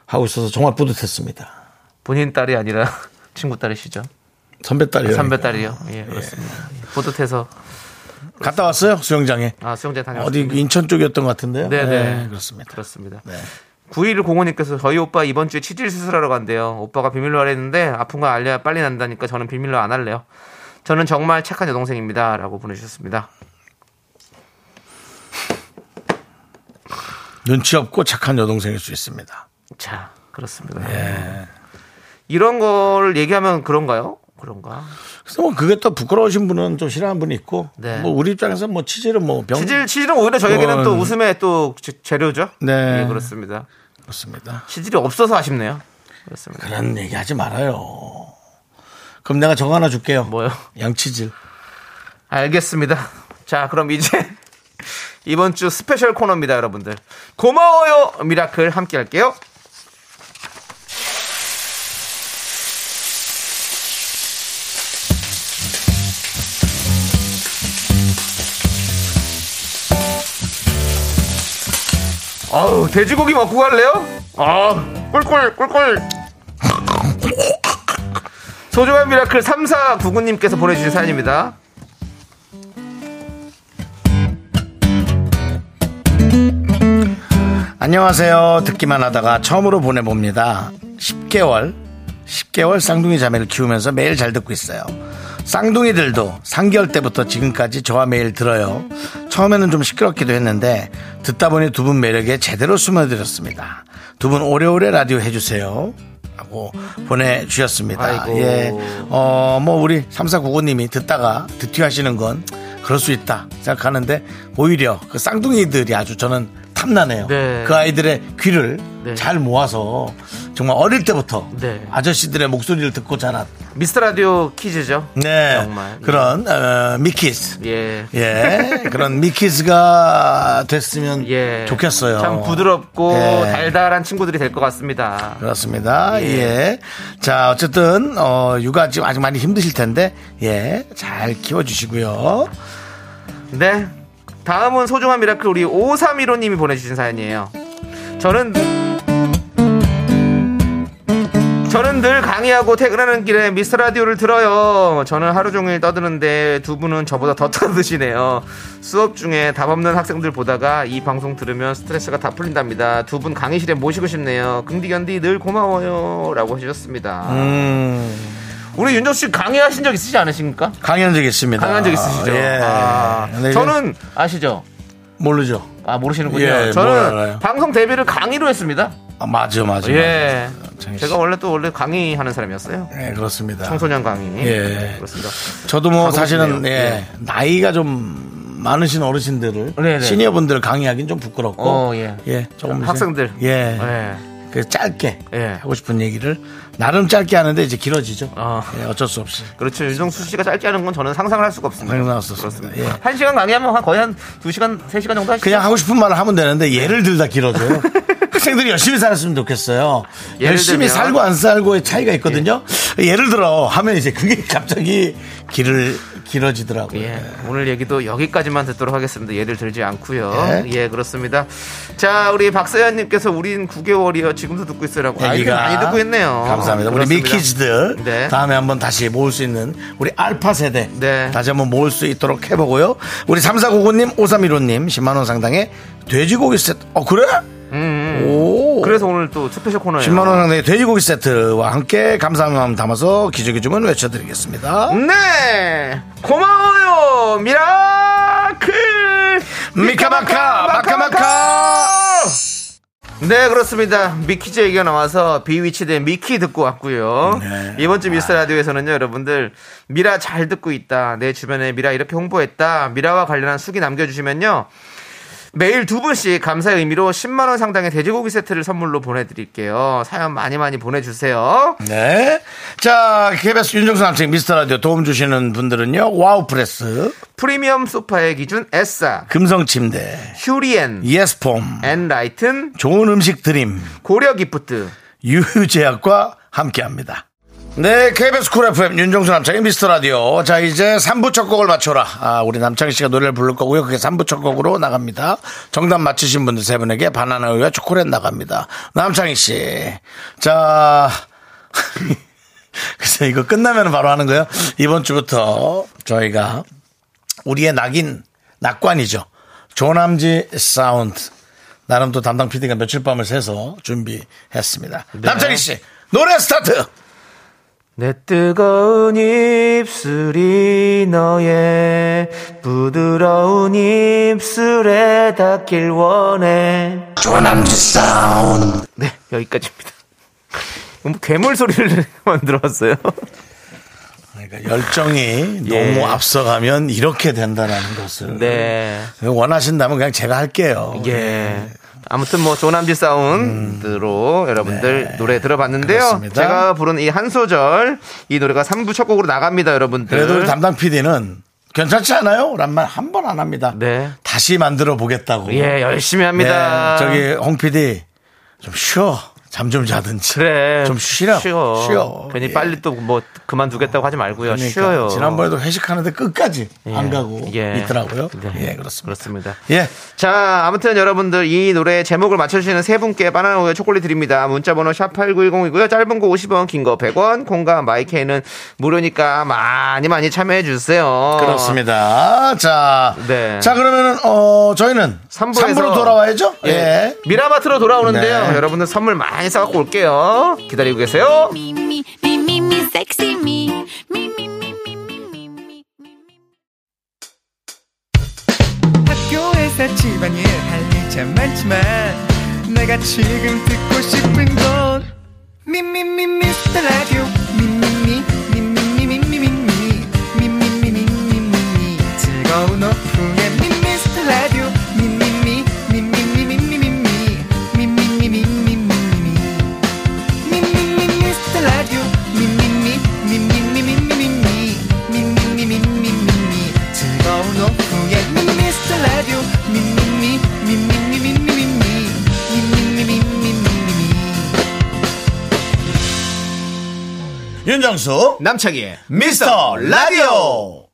하고 있어서 정말 뿌듯했습니다. 본인 딸이 아니라 친구 딸이시죠. 선배 딸이요. 선배 딸이요. 예, 그렇습니다. 뿌듯해서 갔다 왔어요 수영장에. 아 수영장 어디 다녀왔습니다. 인천 쪽이었던 것 같은데요. 네, 네. 그렇습니다. 그렇습니다. 네. 9105님께서 저희 오빠 이번 주에 치질 수술하러 간대요. 오빠가 비밀로 하랬는데 아픈 거 알려야 빨리 난다니까 저는 비밀로 안 할래요. 저는 정말 착한 여동생입니다. 라고 보내주셨습니다. 눈치 없고 착한 여동생일 수 있습니다. 자, 그렇습니다. 예. 이런 걸 얘기하면 그런가요? 그런가? 그래서 뭐 그게 또 부끄러우신 분은 좀 싫어하는 분이 있고, 네. 뭐 우리 입장에서 뭐 치질은 뭐 병. 치질, 치질은 오히려 저에게는 또 그건- 웃음의 또 재- 재료죠? 네. 예, 그렇습니다. 그렇습니다. 치질이 없어서 아쉽네요. 그렇습니다. 그런 얘기 하지 말아요. 그럼 내가 정 하나 줄게요. 뭐요? 양치질. 알겠습니다. 자, 그럼 이제 이번 주 special 코너입니다, 여러분들. 고마워요, 미라클 함께 할게요. 아우, 돼지고기 먹고 갈래요? 아, 꿀꿀, 꿀꿀. 소중한 미라클 3499님께서 보내주신 사연입니다. 안녕하세요. 듣기만 하다가 처음으로 보내봅니다. 10개월, 10개월 쌍둥이 자매를 키우면서 매일 잘 듣고 있어요. 쌍둥이들도 3개월 때부터 지금까지 저와 매일 들어요. 처음에는 좀 시끄럽기도 했는데 듣다 보니 두 분 매력에 제대로 숨어들었습니다. 두 분 오래오래 라디오 해주세요. 하고 보내주셨습니다. 아이고. 예. 어, 뭐 우리 3499님이 듣다가 득튀하시는 건 그럴 수 있다 생각하는데 오히려 그 쌍둥이들이 아주 저는 탐나네요. 네. 그 아이들의 귀를 네. 잘 모아서 정말 어릴 때부터 네. 아저씨들의 목소리를 듣고 자란 미스터 라디오 퀴즈죠. 네 정말. 그런 어, 미키즈 예. 예 그런 미키즈가 됐으면 예. 좋겠어요. 참 부드럽고 예. 달달한 친구들이 될 것 같습니다. 그렇습니다. 예. 예. 자, 어쨌든, 어, 육아 지금 아직 많이 힘드실 텐데, 예. 잘 키워주시고요. 네. 다음은 소중한 미라클 우리 5315님이 보내주신 사연이에요. 저는 저는 늘 강의하고 퇴근하는 길에 미스터 라디오를 들어요. 저는 하루 종일 떠드는데 두 분은 저보다 더 떠드시네요. 수업 중에 답 없는 학생들 보다가 이 방송 들으면 스트레스가 다 풀린답니다. 두 분 강의실에 모시고 싶네요. 긍디견디 늘 고마워요. 라고 해주셨습니다. 음, 우리 윤정 씨 강의하신 적 있으시지 않으십니까? 강의한 적 있습니다. 강의한 적 있으시죠? 예. 아, 근데 이제 저는 아시죠? 모르죠. 아 모르시는군요. 예, 뭘 저는? 방송 데뷔를 강의로 했습니다. 아, 맞아, 맞아. 예. 씨. 제가 원래 또 원래 강의하는 사람이었어요. 예, 그렇습니다. 청소년 강의. 예. 그렇습니다. 저도 뭐 사실은, 싶네요. 예, 나이가 좀 많으신 어르신들을, 네네. 시니어분들 강의하기는 좀 부끄럽고, 어, 예. 조금 이제, 학생들. 예. 예. 그 짧게 예. 하고 싶은 얘기를 나름 짧게 하는데 이제 길어지죠. 어. 예, 어쩔 수 없이. 그렇죠. 윤정수 씨가 짧게 하는 건 저는 상상을 할 수가 없습니다. 상상할 수 없습니다. 예. 한 시간 강의하면 한 거의 한 두 시간, 세 시간 정도 하시죠? 그냥 하고 싶은 말을 하면 되는데 예를 들다 길어져요. 학생들이 열심히 살았으면 좋겠어요. 열심히 들면? 살고 안 살고의 차이가 있거든요. 예. 를 들어 하면 이제 그게 갑자기 길을 길어지더라고요. 예, 오늘 얘기도 여기까지만 듣도록 하겠습니다. 예를 들지 않고요. 예. 예, 그렇습니다. 자, 우리 박서연님께서 우린 9개월이요. 지금도 듣고 있으라고. 아이들 얘기가 많이 듣고 있네요. 감사합니다. 우리 그렇습니다. 미키즈들 네. 다음에 한번 다시 모을 수 있는 우리 알파 세대 네. 다시 한번 모을 수 있도록 해보고요. 우리 3499님, 5315님 10만 원 상당의 돼지고기 세트. 어 그래? 음, 오 오. 그래서 오늘 또 special 코너예요. 10만 원 상당의 돼지고기 세트와 함께 감사한 마음 담아서 기적의 주문 외쳐드리겠습니다. 네. 고마워요 미라클. 미카마카 마카마카. 네 그렇습니다. 미키즈 얘기가 나와서 비위치된 미키 듣고 왔고요. 네. 이번 주 미스터 라디오에서는요 여러분들 미라 잘 듣고 있다. 내 주변에 미라 이렇게 홍보했다. 미라와 관련한 수기 남겨주시면요 매일 두 분씩 감사의 의미로 10만 원 상당의 돼지고기 세트를 선물로 보내드릴게요. 사연 많이 많이 보내주세요. 네. 자, KBS 윤정수 남창희의 미스터 라디오 도움 주시는 분들은요. 와우 프레스, 프리미엄 소파의 기준 에싸 금성 침대, 휴리엔. 예스폼, 엔라이튼. 좋은 음식 드림, 고려 기프트. 유유제약과 함께 합니다. 네, KBS 쿨 FM 윤정수 남창희의 미스터 라디오. 자, 이제 3부 첫 곡을 맞춰라. 아, 우리 남창희 씨가 노래를 부를 거고요. 그게 3부 첫 곡으로 나갑니다. 정답 맞히신 분들 세 분에게 바나나 우유와 초콜릿 나갑니다. 남창희 씨. 자, 글쎄 이거 끝나면 바로 하는 거예요. 이번 주부터 저희가 우리의 낙인, 낙관이죠. 조남지 사운드. 나름 또 담당 PD가 며칠 밤을 새서 준비했습니다. 남창희 씨, 노래 스타트! 내 뜨거운 입술이 너의 부드러운 입술에 닿길 원해. 조남지 사운드. 네, 여기까지입니다. 뭐 괴물 소리를 만들었어요. 그러니까 열정이 예. 너무 앞서가면 이렇게 된다는 것을. 네. 원하신다면 그냥 제가 할게요. 예. 아무튼 뭐 조남지 사운드로 여러분들 노래 들어봤는데요. 음. 네. 그렇습니다. 제가 부른 이 한 소절 이 노래가 3부 첫 곡으로 나갑니다, 여러분들. 그래도 담당 PD는 괜찮지 않아요? 란 말 한 번 안 합니다. 네. 다시 만들어 보겠다고. 예, 열심히 합니다. 네, 저기 홍 PD 좀 쉬어. 잠 좀 자든지. 그래. 좀 쉬라. 쉬어. 쉬어. 괜히 예. 빨리 또 뭐 그만두겠다고 하지 말고요. 그러니까 쉬어요. 지난번에도 회식하는데 끝까지 예. 안 가고 예. 있더라고요. 네. 예, 그렇습니다. 그렇습니다. 예. 자, 아무튼 여러분들 이 노래 제목을 맞춰주시는 세 분께 바나나 우유 초콜릿 드립니다. 문자번호 샵8910이고요. 짧은 거 50원, 긴 거 100원, 콩과 마이케이는 무료니까 많이 많이 참여해 주세요. 그렇습니다. 자. 네. 자, 그러면은, 어, 저희는 3부에서 3부로 돌아와야죠? 예. 미라마트로 돌아오는데요. 네. 여러분들 선물 많이 싸갖고 올게요. 기다리고 계세요. 학교에서 집안일 할일참 많지만 내가 지금 듣고 싶은 건 미미미 미스터 라디오 윤정수. 남창희의 미스터 라디오.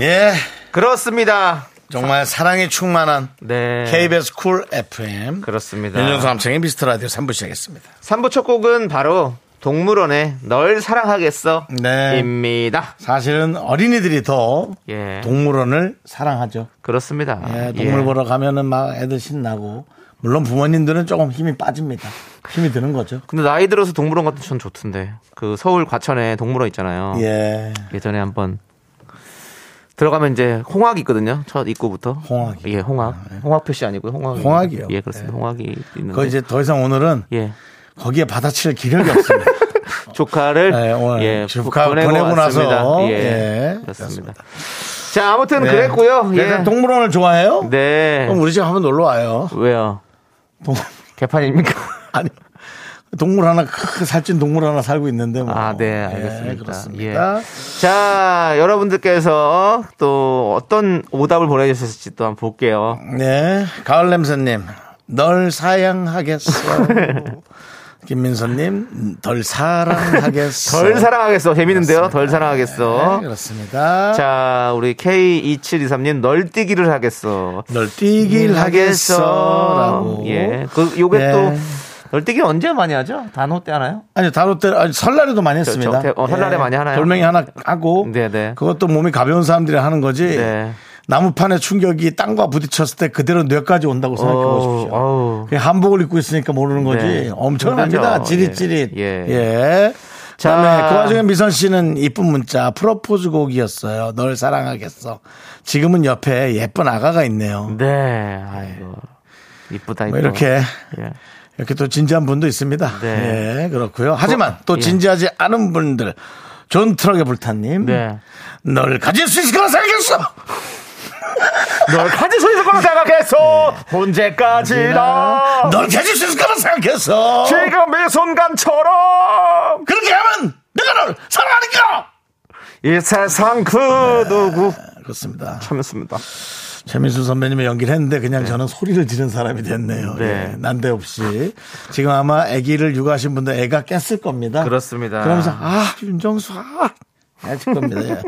예. 그렇습니다. 정말 사랑이 충만한 네. KBS 쿨 FM. 그렇습니다. 윤정수 남창희의 미스터 라디오 3부 시작했습니다. 3부 첫 곡은 바로 동물원의 널 사랑하겠어. 네. 입니다. 사실은 어린이들이 더 예. 동물원을 사랑하죠. 그렇습니다. 예, 동물 예. 보러 가면은 막 애들 신나고 물론 부모님들은 조금 힘이 빠집니다. 힘이 드는 거죠. 근데 나이 들어서 동물원 같은 전 좋던데. 그 서울 과천에 동물원 있잖아요. 예. 예전에 한번 들어가면 이제 홍학이 있거든요. 첫 입구부터. 홍학이. 예, 홍학. 홍학 표시 아니고요. 홍학. 홍학이요. 예, 그렇습니다. 홍학이 있는데. 그거 이제 더 이상 오늘은 예. 거기에 받아칠 기력이 없습니다. 조카를 네, 오늘 예, 조카 보내고, 보내고. 나서, 예, 예, 그렇습니다. 자, 아무튼 네. 그랬고요. 예. 네, 동물원을 좋아해요? 네. 그럼 우리 집 한번 놀러 와요. 왜요? 동, 개판입니까? 아니 동물 하나 살찐 동물 하나 살고 있는데 뭐. 아, 네, 예, 알겠습니다. 그렇습니다. 자, 여러분들께서 또 어떤 오답을 보내주셨을지 또 한번 볼게요. 네, 가을 냄새님, 널 사양하겠어. 김민선님, 덜 사랑하겠어. 덜 사랑하겠어. 재밌는데요? 덜 사랑하겠어. 네, 그렇습니다. 자, 우리 K2723님, 널 뛰기를 하겠어. 널 뛰길 하겠어라고. 예. 그, 요게 네. 또, 널 뛰기 언제 많이 하죠? 단호 때 하나요? 아니 다로 때 아니 설날에도 많이 저, 했습니다. 저, 어, 설날에 많이 하나요? 돌멩이 하나 하고 네네. 그것도 몸이 가벼운 사람들이 하는 거지. 네. 나무판의 충격이 땅과 부딪혔을 때 그대로 뇌까지 온다고 생각해 보십시오. 한복을 입고 있으니까 모르는 거지. 네. 엄청납니다. 힘들죠. 찌릿찌릿. 예. 예. 예. 자. 그다음에 그 와중에 미선 씨는 이쁜 문자 프로포즈 곡이었어요. 널 사랑하겠어. 지금은 옆에 예쁜 아가가 있네요. 네. 아이고. 이쁘다, 뭐. 이렇게 예. 이렇게 또 진지한 분도 있습니다. 네. 예, 그렇고요. 하지만 또 예. 진지하지 않은 분들 존 트럭의 불타님, 네. 널 가질 수 있을 거라 생각했어. 널 가질 수 있을 거라 생각했어. 언제까지나. 널 가질 수 있을 거라 생각했어. 지금 이 순간처럼. 그렇게 하면 내가 널 사랑하니까. 이 세상 그 누구. 그렇습니다. 참였습니다. 최민수 선배님의 연기를 했는데 그냥 저는 소리를 지른 사람이 됐네요. 네. 예, 난데없이 지금 아마 아기를 육아하신 분들 애가 깼을 겁니다. 그렇습니다. 그러면서 아 윤정수 아 하실 겁니다. 예.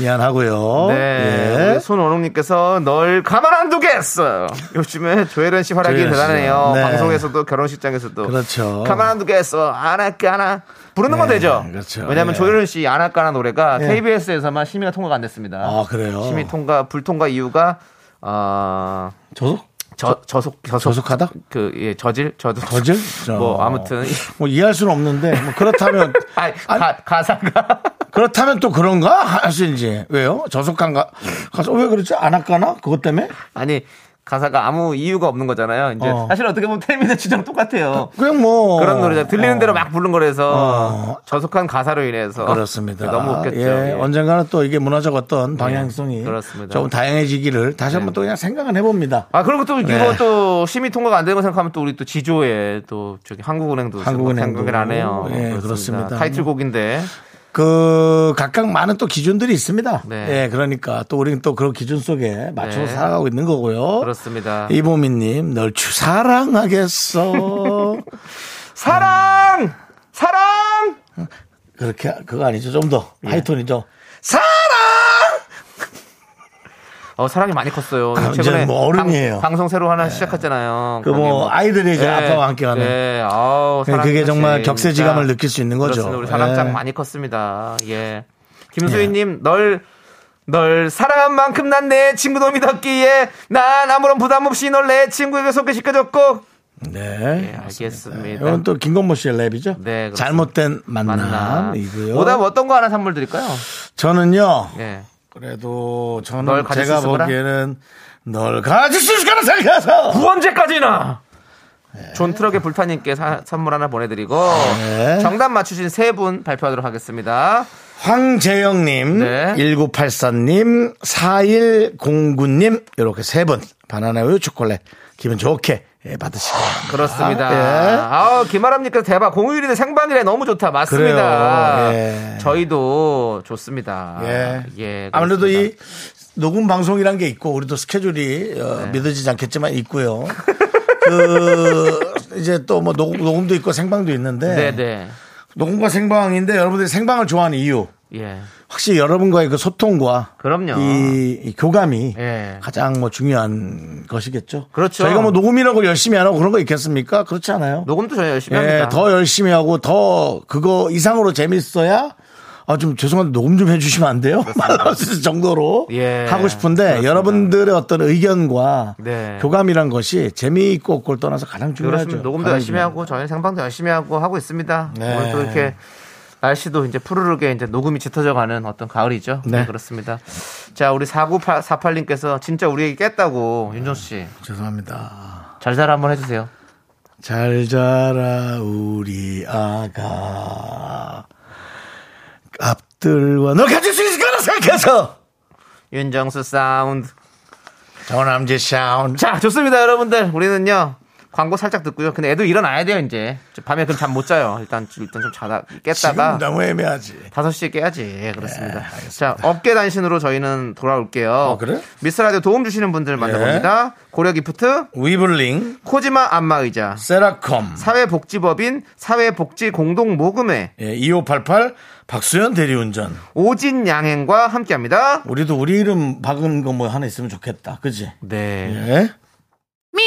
미안하고요. 네. 예. 손원웅님께서 널 가만 안 두겠어요. 요즘에 조혜련 씨 활약이 조혜련. 대단해요. 네. 방송에서도 결혼식장에서도. 그렇죠. 가만 안 두겠어. 안 할게 하나. 부르는 건 네, 되죠. 그렇죠. 왜냐하면 예. 조혜련 씨 안 할까나 노래가 예. KBS에서만 심의가 통과가 안 됐습니다. 아 그래요. 심의 통과 불통과 이유가 어, 저속 저 저속 저속 저속하다? 그 예, 저질 저도 저질? 저- 뭐 아무튼 뭐 이해할 수는 없는데 뭐 그렇다면 아니, 가, 가사가 그렇다면 또 그런가 하시는지 왜요? 저속한가? 가서 왜 그렇지? 안 할까나? 그것 때문에? 아니 가사가 아무 이유가 없는 거잖아요. 이제 어. 사실 어떻게 보면 텔미네 주장 똑같아요. 그냥 뭐 그런 노래죠. 들리는 어. 대로 막 부른 거라서 어. 저속한 가사로 인해서 그렇습니다. 너무 웃겼죠. 예, 예. 언젠가는 또 이게 문화적 어떤 방향성이 그렇습니다. 조금 다양해지기를 다시 한번 또 그냥 생각은 해봅니다. 아 그리고 또 네. 이거 또 심의 통과가 안 되는 거 생각하면 또 우리 또 지조에 또 저기 한국은행도 한국은행도. 생각을 안 해요. 예, 그렇습니다. 타이틀곡인데 그 각각 많은 또 기준들이 있습니다. 네. 예, 그러니까 또 우리는 또 그런 기준 속에 맞춰서 네. 살아가고 있는 거고요. 그렇습니다. 이보미님, 널주 사랑하겠어. 사랑 사랑 그렇게 그거 아니죠? 좀더 예. 하이톤이죠. 사랑. 어 사랑이 많이 컸어요. 아, 최근에 뭐 어른이에요. 방, 송 새로 하나 시작했잖아요. 그 거기 뭐 아이들이 이제 아빠와 함께하는. 네, 아우, 사랑 그게 정말. 격세지감을 느낄 수 있는 거죠. 그렇습니다. 우리 사랑장 예. 많이 컸습니다. 예. 김수희님, 널, 널 사랑한 만큼 난 내 친구 놈이 었기에 난 아무런 부담 없이 널 내 친구에게 소개시켜줬고. 네. 예, 알겠습니다. 이건 또 김건모 씨의 랩이죠. 네, 그렇습니다. 잘못된. 만남이고요. 오답 어떤 거 하나 선물 드릴까요? 저는요. 예. 그래도 저는 제가? 보기에는 널 가질 수 있을 거라 생각했어 언제까지나! 존 트럭의 불타님께 사- 선물 하나 보내드리고 네. 정답 맞추신 세 분 발표하도록 하겠습니다. 황재영님, 네. 1984님, 4109님, 이렇게 세 분, 바나나 우유 초콜릿, 기분 좋게 예, 받으시고. 그렇습니다. 예. 아우, 김아람님께서 대박. 공휴일인데 생방이래 너무 좋다. 맞습니다. 예. 저희도 좋습니다. 예. 예, 아무래도. 이 녹음 방송이란 게 있고, 우리도 스케줄이 어, 네. 믿어지지 않겠지만 있고요. 그, 이제 또뭐 녹음, 녹음도 있고 생방도 있는데. 네네. 녹음과 생방인데 여러분들이 생방을 좋아하는 이유. 예. 확실히 여러분과의 그 소통과 그럼요. 이, 이 교감이 예. 가장 뭐 중요한 것이겠죠. 그렇죠. 저희가 뭐 녹음이라고 열심히 안 하고 그런 거 있겠습니까? 그렇지 않아요. 녹음도 저희 열심히 예, 합니다. 더 열심히 하고 더 그거 이상으로 재밌어야 아, 좀 죄송한데 녹음 좀 해주시면 안 돼요? 말할 수 있을 정도로 예, 하고 싶은데 그렇습니다. 여러분들의 어떤 의견과 네. 교감이란 것이 재미있고 없고를 떠나서 가장 중요하죠. 그렇습니다. 녹음도 열심히 중요하죠. 하고 저희 생방도 열심히 하고 하고 있습니다. 네. 오늘 또 이렇게 날씨도 이제 푸르르게 이제 녹음이 짙어져 가는 어떤 가을이죠. 네. 그렇습니다. 자, 우리 4948님께서 진짜 우리 얘기 깼다고 윤정수 씨. 죄송합니다. 잘 자라 한번 해주세요. 잘 자라 우리 아가 앞들과 널 가질 수 있을 거라 생각해서 윤정수 사운드. 정남재 사운드 자, 좋습니다, 여러분들. 우리는요. 광고 살짝 듣고요. 근데 애도 일어나야 돼요, 이제. 밤에 그럼 잠 못 자요. 일단, 일단 좀 자다, 깼다가. 너무 애매하지 5시에 깨야지. 예, 그렇습니다. 네, 알겠습니다. 자, 업계 단신으로 저희는 돌아올게요. 어, 그래? 미스 라디오 도움 주시는 분들 만나봅니다. 고려 기프트, 위블링 코지마 안마의자, 세라콤 사회복지법인 사회복지공동모금회, 예, 2588 박수현 대리운전 오진 양행과 함께 합니다. 우리도 우리 이름 박은 거 뭐 하나 있으면 좋겠다 그지 네. 예? Me,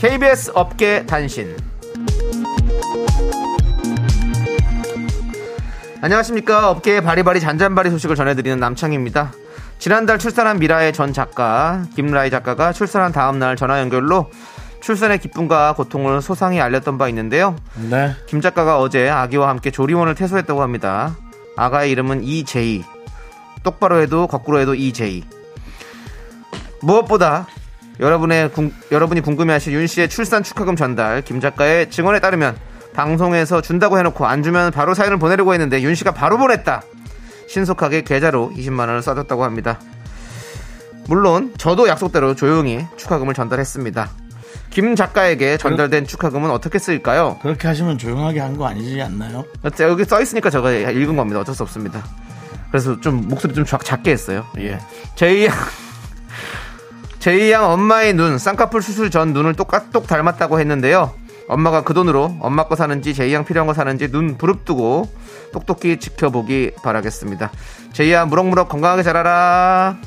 KBS 업계 단신 안녕하십니까 업계의 바리바리 잔잔바리 소식을 전해드리는 남창입니다 지난달 출산한 미라의 전 작가 김라이 작가가 출산한 다음날 전화 연결로 출산의 기쁨과 고통을 소상히 알렸던 바 있는데요 네 김 작가가 어제 아기와 함께 조리원을 퇴소했다고 합니다. 아가의 이름은 이제이. 똑바로 해도 거꾸로 해도 이제이. 무엇보다 여러분의 궁- 여러분이 궁금해하실 윤 씨의 출산 축하금 전달 김 작가의 증언에 따르면 방송에서 준다고 해놓고 안 주면 바로 사연을 보내려고 했는데 윤 씨가 바로 보냈다. 신속하게 계좌로 20만 원을 쏴줬다고 합니다. 물론 저도 약속대로 조용히 축하금을 전달했습니다. 김 작가에게 전달된 축하금은 어떻게 쓰일까요? 그렇게 하시면 조용하게 한 거 아니지 않나요? 자, 여기 써 있으니까 저거 읽은 겁니다. 어쩔 수 없습니다. 그래서 좀 목소리 좀 작, 작게 했어요. 예. 제이 양, 제이 양 엄마의 눈, 쌍꺼풀 수술 전 눈을 똑같똑 닮았다고 했는데요. 엄마가 그 돈으로 엄마 거 사는지 제이 양 필요한 거 사는지 눈 부릅뜨고 똑똑히 지켜보기 바라겠습니다. 제이 양 무럭무럭 건강하게 자라라.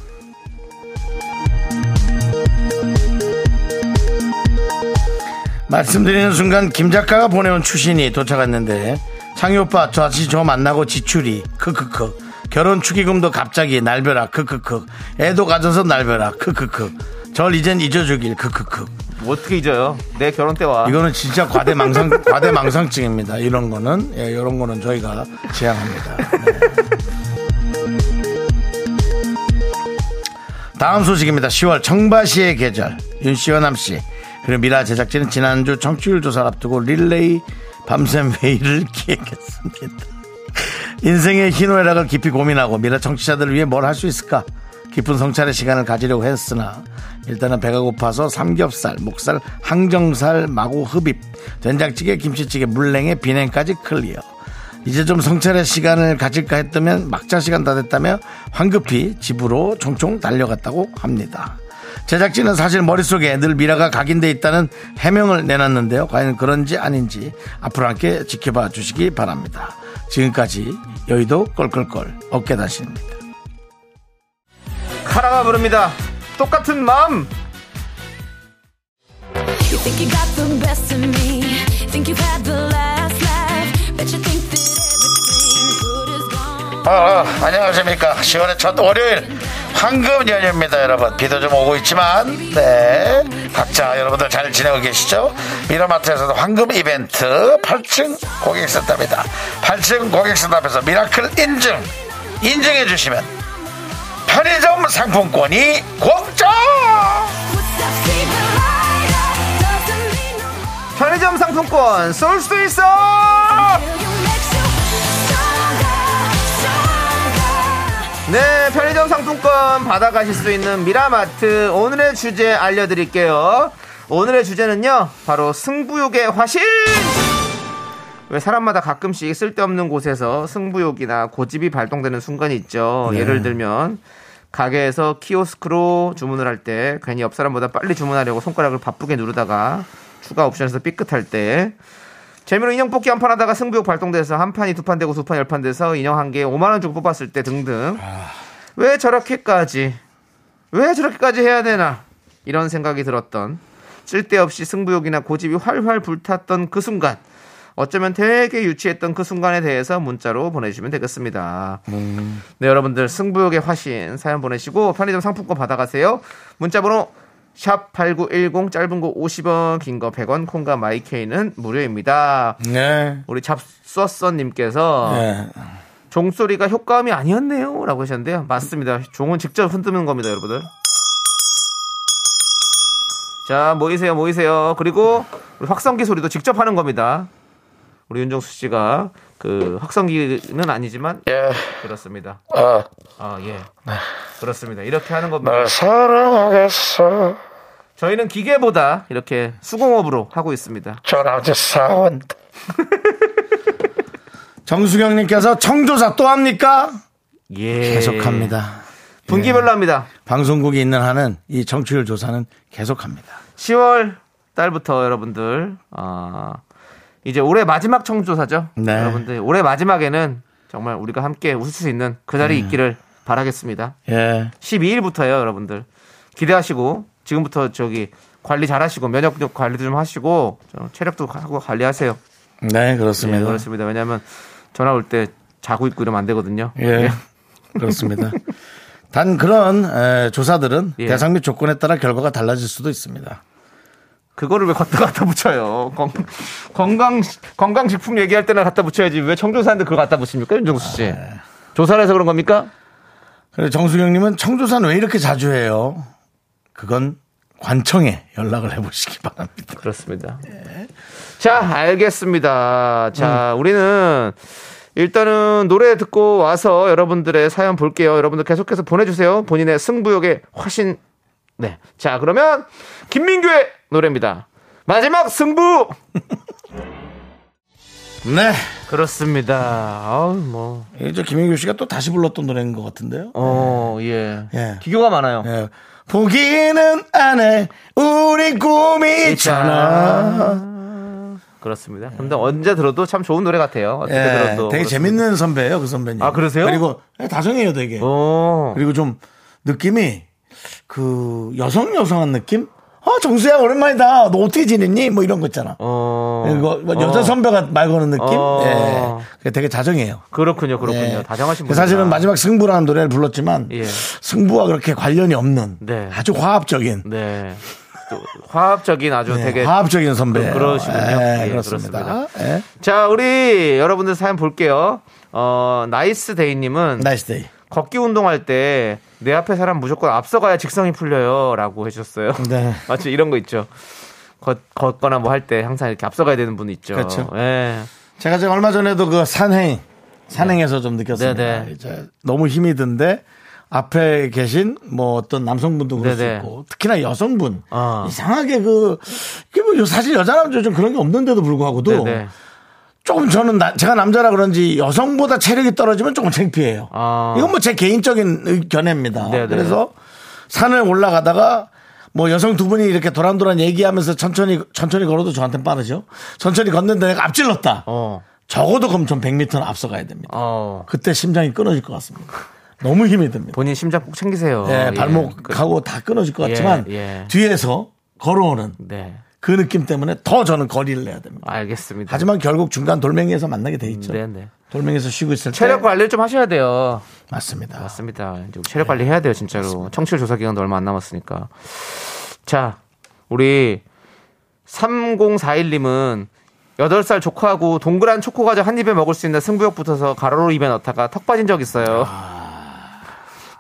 말씀드리는 순간 김 작가가 보내온 추신이 도착했는데 창희 오빠 저 다시 저 만나고 지출이 크크크 결혼 축의금도 갑자기 날벼락 크크크. 애도 가져서 날벼락 크크크. 절 이젠 잊어주길 크크크. 뭐 어떻게 잊어요? 내 결혼 때 와. 이거는 진짜 과대망상 과대망상증입니다. 이런 거는. 예, 이런 거는 저희가 지향합니다. 네. 다음 소식입니다. 10월 청바시의 계절. 윤 씨와 남 씨. 그리고 미라 제작진은 지난주 청취율 조사를 앞두고 릴레이 밤샘 회의를 기획했습니다 인생의 희노애락을 깊이 고민하고 미라 청취자들을 위해 뭘 할 수 있을까 깊은 성찰의 시간을 가지려고 했으나 일단은 배가 고파서 삼겹살, 목살, 항정살, 마구 흡입, 된장찌개, 김치찌개, 물냉에 비냉까지 클리어. 이제 좀 성찰의 시간을 가질까 했다면 막자 시간 다 됐다며 황급히 집으로 총총 달려갔다고 합니다. 제작진은 사실 머릿속에 늘 미라가 각인돼 있다는 해명을 내놨는데요. 과연 그런지 아닌지 앞으로 함께 지켜봐 주시기 바랍니다. 지금까지 여의도 껄껄껄 어깨다시입니다. 카라가 부릅니다. 똑같은 마음. You think you got the best of me. Think you've had the last laugh. Bet you think 어, 어, 안녕하십니까. 10월의 첫 월요일 황금 연휴입니다, 여러분. 비도 좀 오고 있지만, 네. 각자 여러분들 잘 지내고 계시죠? 미라마트에서도 황금 이벤트 8층 고객센터입니다. 8층 고객센터 앞에서 미라클 인증, 인증해 주시면 편의점 상품권이 공짜! 편의점 상품권 쏠 수 있어! 네, 편의점 상품권 받아가실 수 있는 미라마트 오늘의 주제 알려드릴게요. 오늘의 주제는요, 바로 승부욕의 화신! 왜 사람마다 가끔씩 쓸데없는 곳에서 승부욕이나 고집이 발동되는 순간이 있죠. 예를 들면, 가게에서 키오스크로 주문을 할 때 괜히 옆 사람보다 빨리 주문하려고 손가락을 바쁘게 누르다가 추가 옵션에서 삐끗할 때 재미로 인형 뽑기 한 판 하다가 승부욕 발동돼서 한 판이 두 판 되고 두 판 열 판 돼서 인형 한 개에 5만 원 주고 뽑았을 때 등등. 왜 저렇게까지? 왜 저렇게까지 해야 되나? 이런 생각이 들었던 쓸데없이 승부욕이나 고집이 활활 불탔던 그 순간. 어쩌면 되게 유치했던 그 순간에 대해서 문자로 보내주시면 되겠습니다. 네 여러분들 승부욕의 화신 사연 보내시고 편의점 상품권 받아가세요. 문자번호 샵 8910 짧은 거 50원 긴 거 100원 콩과 마이케이는 무료입니다. 네. 우리 잡쏘써 님께서 네. 종소리가 효과음이 아니었네요 라고 하셨는데요 맞습니다 종은 직접 흔드는 겁니다 여러분들 자, 모이세요, 모이세요. 그리고 우리 확성기 소리도 직접 하는 겁니다. 우리 윤정수 씨가 그 확성기는 아니지만 예. 그렇습니다. 아, 아, 예. 그렇습니다. 이렇게 하는 겁니다. 날 사랑하겠어. 저희는 기계보다 이렇게 수공업으로 하고 있습니다. 전화제 사원. 정수경님께서 청조사 또 합니까? 예. 계속합니다. 분기별로 합니다. 방송국이 있는 한은 이 정치율 조사는 계속합니다. 10월 달부터 여러분들 아 이제 올해 마지막 청조사죠. 네. 여러분들 올해 마지막에는 정말 우리가 함께 웃을 수 있는 그 날이 음. 있기를 바라겠습니다. 예. 12일부터요, 여러분들. 기대하시고 지금부터 저기 관리 잘하시고 면역력 관리도 좀 하시고 저 체력도 하고 관리하세요. 네, 그렇습니다. 네, 그렇습니다. 왜냐하면 전화 올 때 자고 있고 이러면 안 되거든요. 예. 그렇습니다. 단 그런 에, 조사들은 예. 대상 및 조건에 따라 결과가 달라질 수도 있습니다. 그거를 왜 갖다 갖다 붙여요? 건, 건강 건강 식품 얘기할 때는 갖다 붙여야지 왜 청조사한테 그걸 갖다 붙입니까, 윤정수 씨? 조사를 해서 그런 겁니까? 그래 정수경님은 청조사는 왜 이렇게 자주 해요? 그건 관청에 연락을 해보시기 바랍니다. 그렇습니다. 자, 알겠습니다. 자, 우리는 일단은 노래 듣고 와서 여러분들의 사연 볼게요. 여러분들 계속해서 보내주세요. 본인의 승부욕의 화신. 네. 자, 그러면 김민규의 노래입니다. 마지막 승부! 네. 그렇습니다. 아우, 뭐. 이제 김인규 씨가 또 다시 불렀던 노래인 것 같은데요. 어, 예. 예. 기교가 많아요. 예. 포기는 안 해. 우리 꿈이 있잖아. 그렇습니다. 근데 언제 들어도 참 좋은 노래 같아요. 어떻게 예, 들어도. 되게 그렇습니다. 재밌는 선배예요, 그 선배님. 아, 그러세요? 그리고 다정해요, 되게. 어. 그리고 좀 느낌이 그 여성 여성한 느낌? 어, 정수야 오랜만이다. 너 어떻게 지냈니? 뭐 이런 거 있잖아. 어. 이거 뭐 여자 어. 선배가 말 거는 느낌? 어. 예. 되게 다정해요. 그렇군요, 그렇군요. 예. 다정하신 분. 사실은 마지막 승부라는 노래를 불렀지만 예. 승부와 그렇게 관련이 없는 네. 아주 화합적인 네. 또 화합적인 아주 네, 되게 화합적인 선배. 그- 그러시군요. 예, 예, 그렇습니다. 그렇습니다. 예. 자, 우리 여러분들 사연 볼게요. 어, nice day님은 nice day. 걷기 운동할 때 내 앞에 사람 무조건 앞서가야 직성이 풀려요. 라고 해주셨어요. 네. 맞죠? 이런 거 있죠. 걷, 걷거나 뭐 할 때 항상 이렇게 앞서가야 되는 분 있죠. 그렇죠. 예. 제가 지금 얼마 전에도 그 산행, 산행에서 좀 느꼈습니다. 네, 네. 이제 너무 힘이 든데 앞에 계신 뭐 어떤 남성분도 그럴 네, 네. 수 있고 특히나 여성분 어. 이상하게 그 이게 뭐 사실 여자 남자 좀 그런 게 없는데도 불구하고도 네네. 조금 저는 나- 제가 남자라 그런지 여성보다 체력이 떨어지면 조금 창피해요. 아. 이건 뭐 제 개인적인 의- 견해입니다. 네네. 그래서 산을 올라가다가 뭐 여성 두 분이 이렇게 도란도란 얘기하면서 천천히 천천히 걸어도 저한테는 빠르죠. 천천히 걷는데 내가 앞질렀다. 어. 적어도 그럼 전 100m는 앞서가야 됩니다. 어. 그때 심장이 끊어질 것 같습니다. 너무 힘이 듭니다. 본인 심장 꼭 챙기세요. 예, 예. 발목하고 다 끊어질 것 예, 같지만 예. 뒤에서 걸어오는 네. 그 느낌 때문에 더 저는 거리를 내야 됩니다. 알겠습니다. 하지만 결국 중간 돌멩이에서 만나게 돼 있죠. 네네. 돌멩이에서 쉬고 있을 때 체력 관리를 좀 하셔야 돼요. 맞습니다. 맞습니다. 이제 체력 관리 해야 돼요, 진짜로. 청취율 조사 기간도 얼마 안 남았으니까. 자, 우리 3041님은 8살 조카하고 동그란 초코 과자 한 입에 먹을 수 있는 승부욕 붙어서 가로로 입에 넣다가 턱 빠진 적 있어요.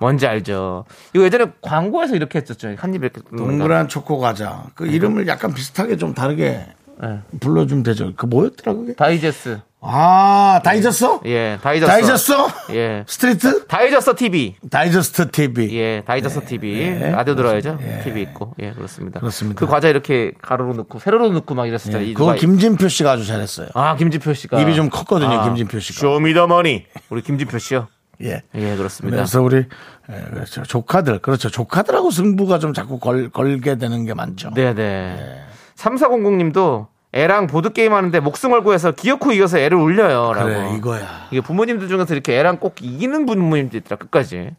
뭔지 알죠? 이거 예전에 광고에서 이렇게 했었죠. 한 입에 이렇게. 동그란 초코 과자. 그 이름을 약간 비슷하게 좀 다르게 네. 불러주면 되죠. 그 뭐였더라 그게? 다이제스. 아 다이저스? 예, 다이저스. 다이저스? 예. street? 다이저스 TV. 다이저스트 TV. 예, 다이저스 TV. 예. 라디오 들어야죠. 예. TV 있고. 예, 그렇습니다. 그렇습니다. 그 과자 이렇게 가로로 넣고 세로로 넣고 막 이랬을 때. 예, 이 그거 김진표 씨가 아주 잘했어요. 아, 김진표 씨가. 입이 좀 컸거든요, 아, 김진표 씨가. 쇼미더머니. 우리 김진표 씨요. 예. 예, 그렇습니다. 그래서 우리 예, 그렇죠. 조카들 그렇죠. 조카들하고 승부가 좀 자꾸 걸, 걸게 되는 게 많죠. 네네. 3400님도 애랑 보드 게임 하는데 목숨 걸고 해서 기어코 이겨서 애를 울려요. 라고. 그래 이거야. 이게 부모님들 중에서 이렇게 애랑 꼭 이기는 부모님도 있더라, 끝까지.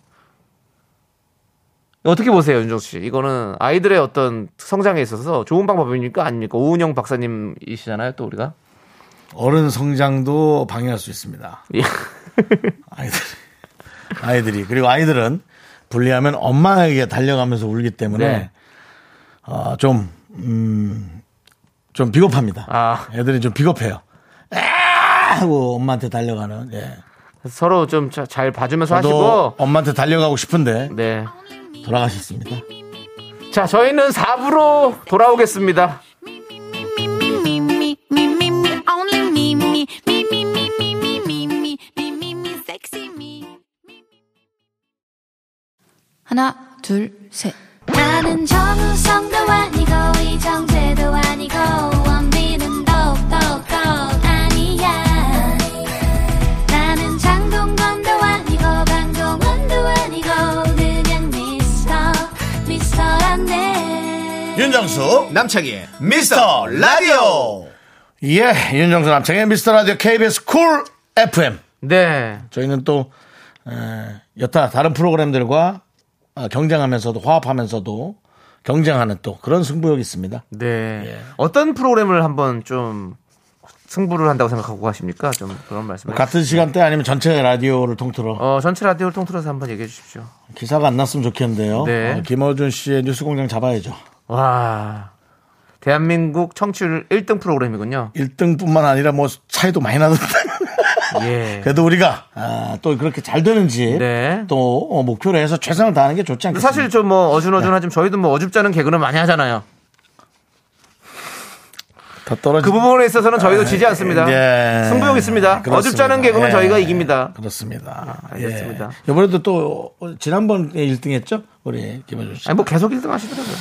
어떻게 보세요, 윤정수 씨? 이거는 아이들의 어떤 성장에 있어서 좋은 방법입니까? 아닙니까? 오은영 박사님이시잖아요, 또 우리가. 어른 성장도 방해할 수 있습니다. 예. 아이들 아이들이 그리고 아이들은 분리하면 엄마에게 달려가면서 울기 때문에 네. 어, 좀 음, 좀 비겁합니다. 아. 애들이 좀 비겁해요. 아! 하고 엄마한테 달려가는. 예. 서로 좀 잘 봐주면서 하시고. 엄마한테 달려가고 싶은데 네. 돌아가셨습니다. 자, 저희는 4부로 돌아오겠습니다. 하나, 둘, 셋. 나는 정우성도 아니고 이정재도 아니고 원빈은 더욱더 아니야 나는 장동건도 아니고 강동원도 아니고 그냥 미스터 미스터 라디오 윤정수 남창희의 미스터 라디오 예 윤정수 남창희의 미스터 라디오 KBS 쿨 FM 네. 저희는 또 에, 여타 다른 프로그램들과 아, 경쟁하면서도 화합하면서도 경쟁하는 또 그런 승부욕이 있습니다. 네. 예. 어떤 프로그램을 한번 좀 승부를 한다고 생각하고 가십니까? 좀 그런 말씀. 같은 시간대 아니면 전체 라디오를 통틀어 어, 전체 라디오를 통틀어서 한번 얘기해 주십시오. 기사가 안 났으면 좋겠는데요. 네. 어, 김어준 씨의 뉴스공장 잡아야죠. 와. 대한민국 청취율 1등 프로그램이군요. 1등뿐만 아니라 뭐 차이도 많이 나던데. 예. 그래도 우리가 아, 또 그렇게 잘 되는지 네. 또 어, 목표로 해서 최선을 다하는 게 좋지 않겠습니까? 사실 좀 뭐 어준어준하지만 저희도 뭐 어줍잖은 개그는 많이 하잖아요. 더 떨어지 그 부분에 있어서는 저희도 지지 않습니다. 예. 승부욕 있습니다. 그렇습니다. 어줍잖은 개그는 예. 저희가 이깁니다. 그렇습니다. 알겠습니다. 예. 이번에도 또 지난번에 1등 했죠? 우리 김어준 씨. 아니 뭐 계속 1등 하시더라고요.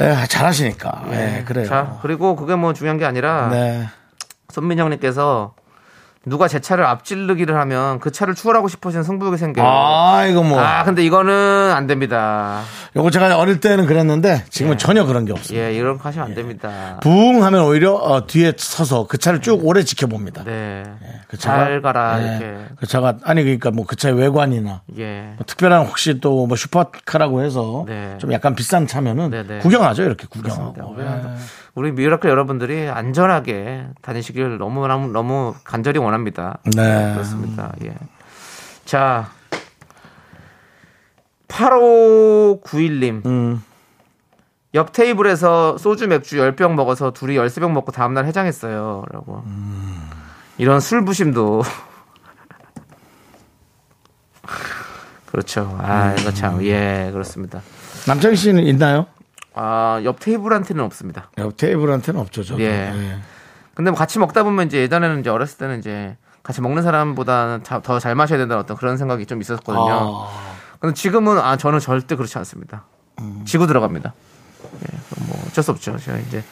예, 잘 하시니까. 예, 그래요. 자, 그리고 그게 뭐 중요한 게 아니라 네. 손민영님께서 누가 제 차를 앞질르기를 하면 그 차를 추월하고 싶어지는 승부욕이 생겨요. 아, 이거 뭐. 아, 근데 이거는 안 됩니다. 요거 제가 어릴 때는 그랬는데 지금은 예. 전혀 그런 게 없습니다. 예, 이런 거 하시면 안 됩니다. 부웅 하면 오히려 어, 뒤에 서서 그 차를 쭉 오래 지켜봅니다. 네. 그잘 가라, 예, 이렇게. 그 차가 아니 그러니까 뭐 그 차의 외관이나 예. 뭐 특별한 혹시 또 뭐 슈퍼카라고 해서 네. 좀 약간 비싼 차면은 네, 네. 구경하죠 이렇게 그렇습니다. 구경하고. 우리, 미라클 여러분들이 안전하게 다니시길 너무 너무 너무 간절히 원합니다. 네. 그렇습니다. 예. 자. 8591님. 음. 옆 테이블에서 소주 맥주 10병 먹어서 둘이 13병 먹고 다음날 해장했어요. 라고. 이런 술부심도. 그렇죠. 아, 이거 참. 예, 그렇습니다. 남창희 씨는 있나요? 아, 옆 테이블한테는 없습니다. 옆 테이블한테는 없죠. 저도. 예. 근데 뭐 같이 먹다 보면 이제 예전에는 이제 어렸을 때는 이제 같이 먹는 사람보다는 더 잘 마셔야 된다는 어떤 그런 생각이 좀 있었거든요. 아, 근데 지금은 아 저는 절대 그렇지 않습니다. 음. 지고 들어갑니다. 예, 뭐 어쩔 수 없죠. 제가 이제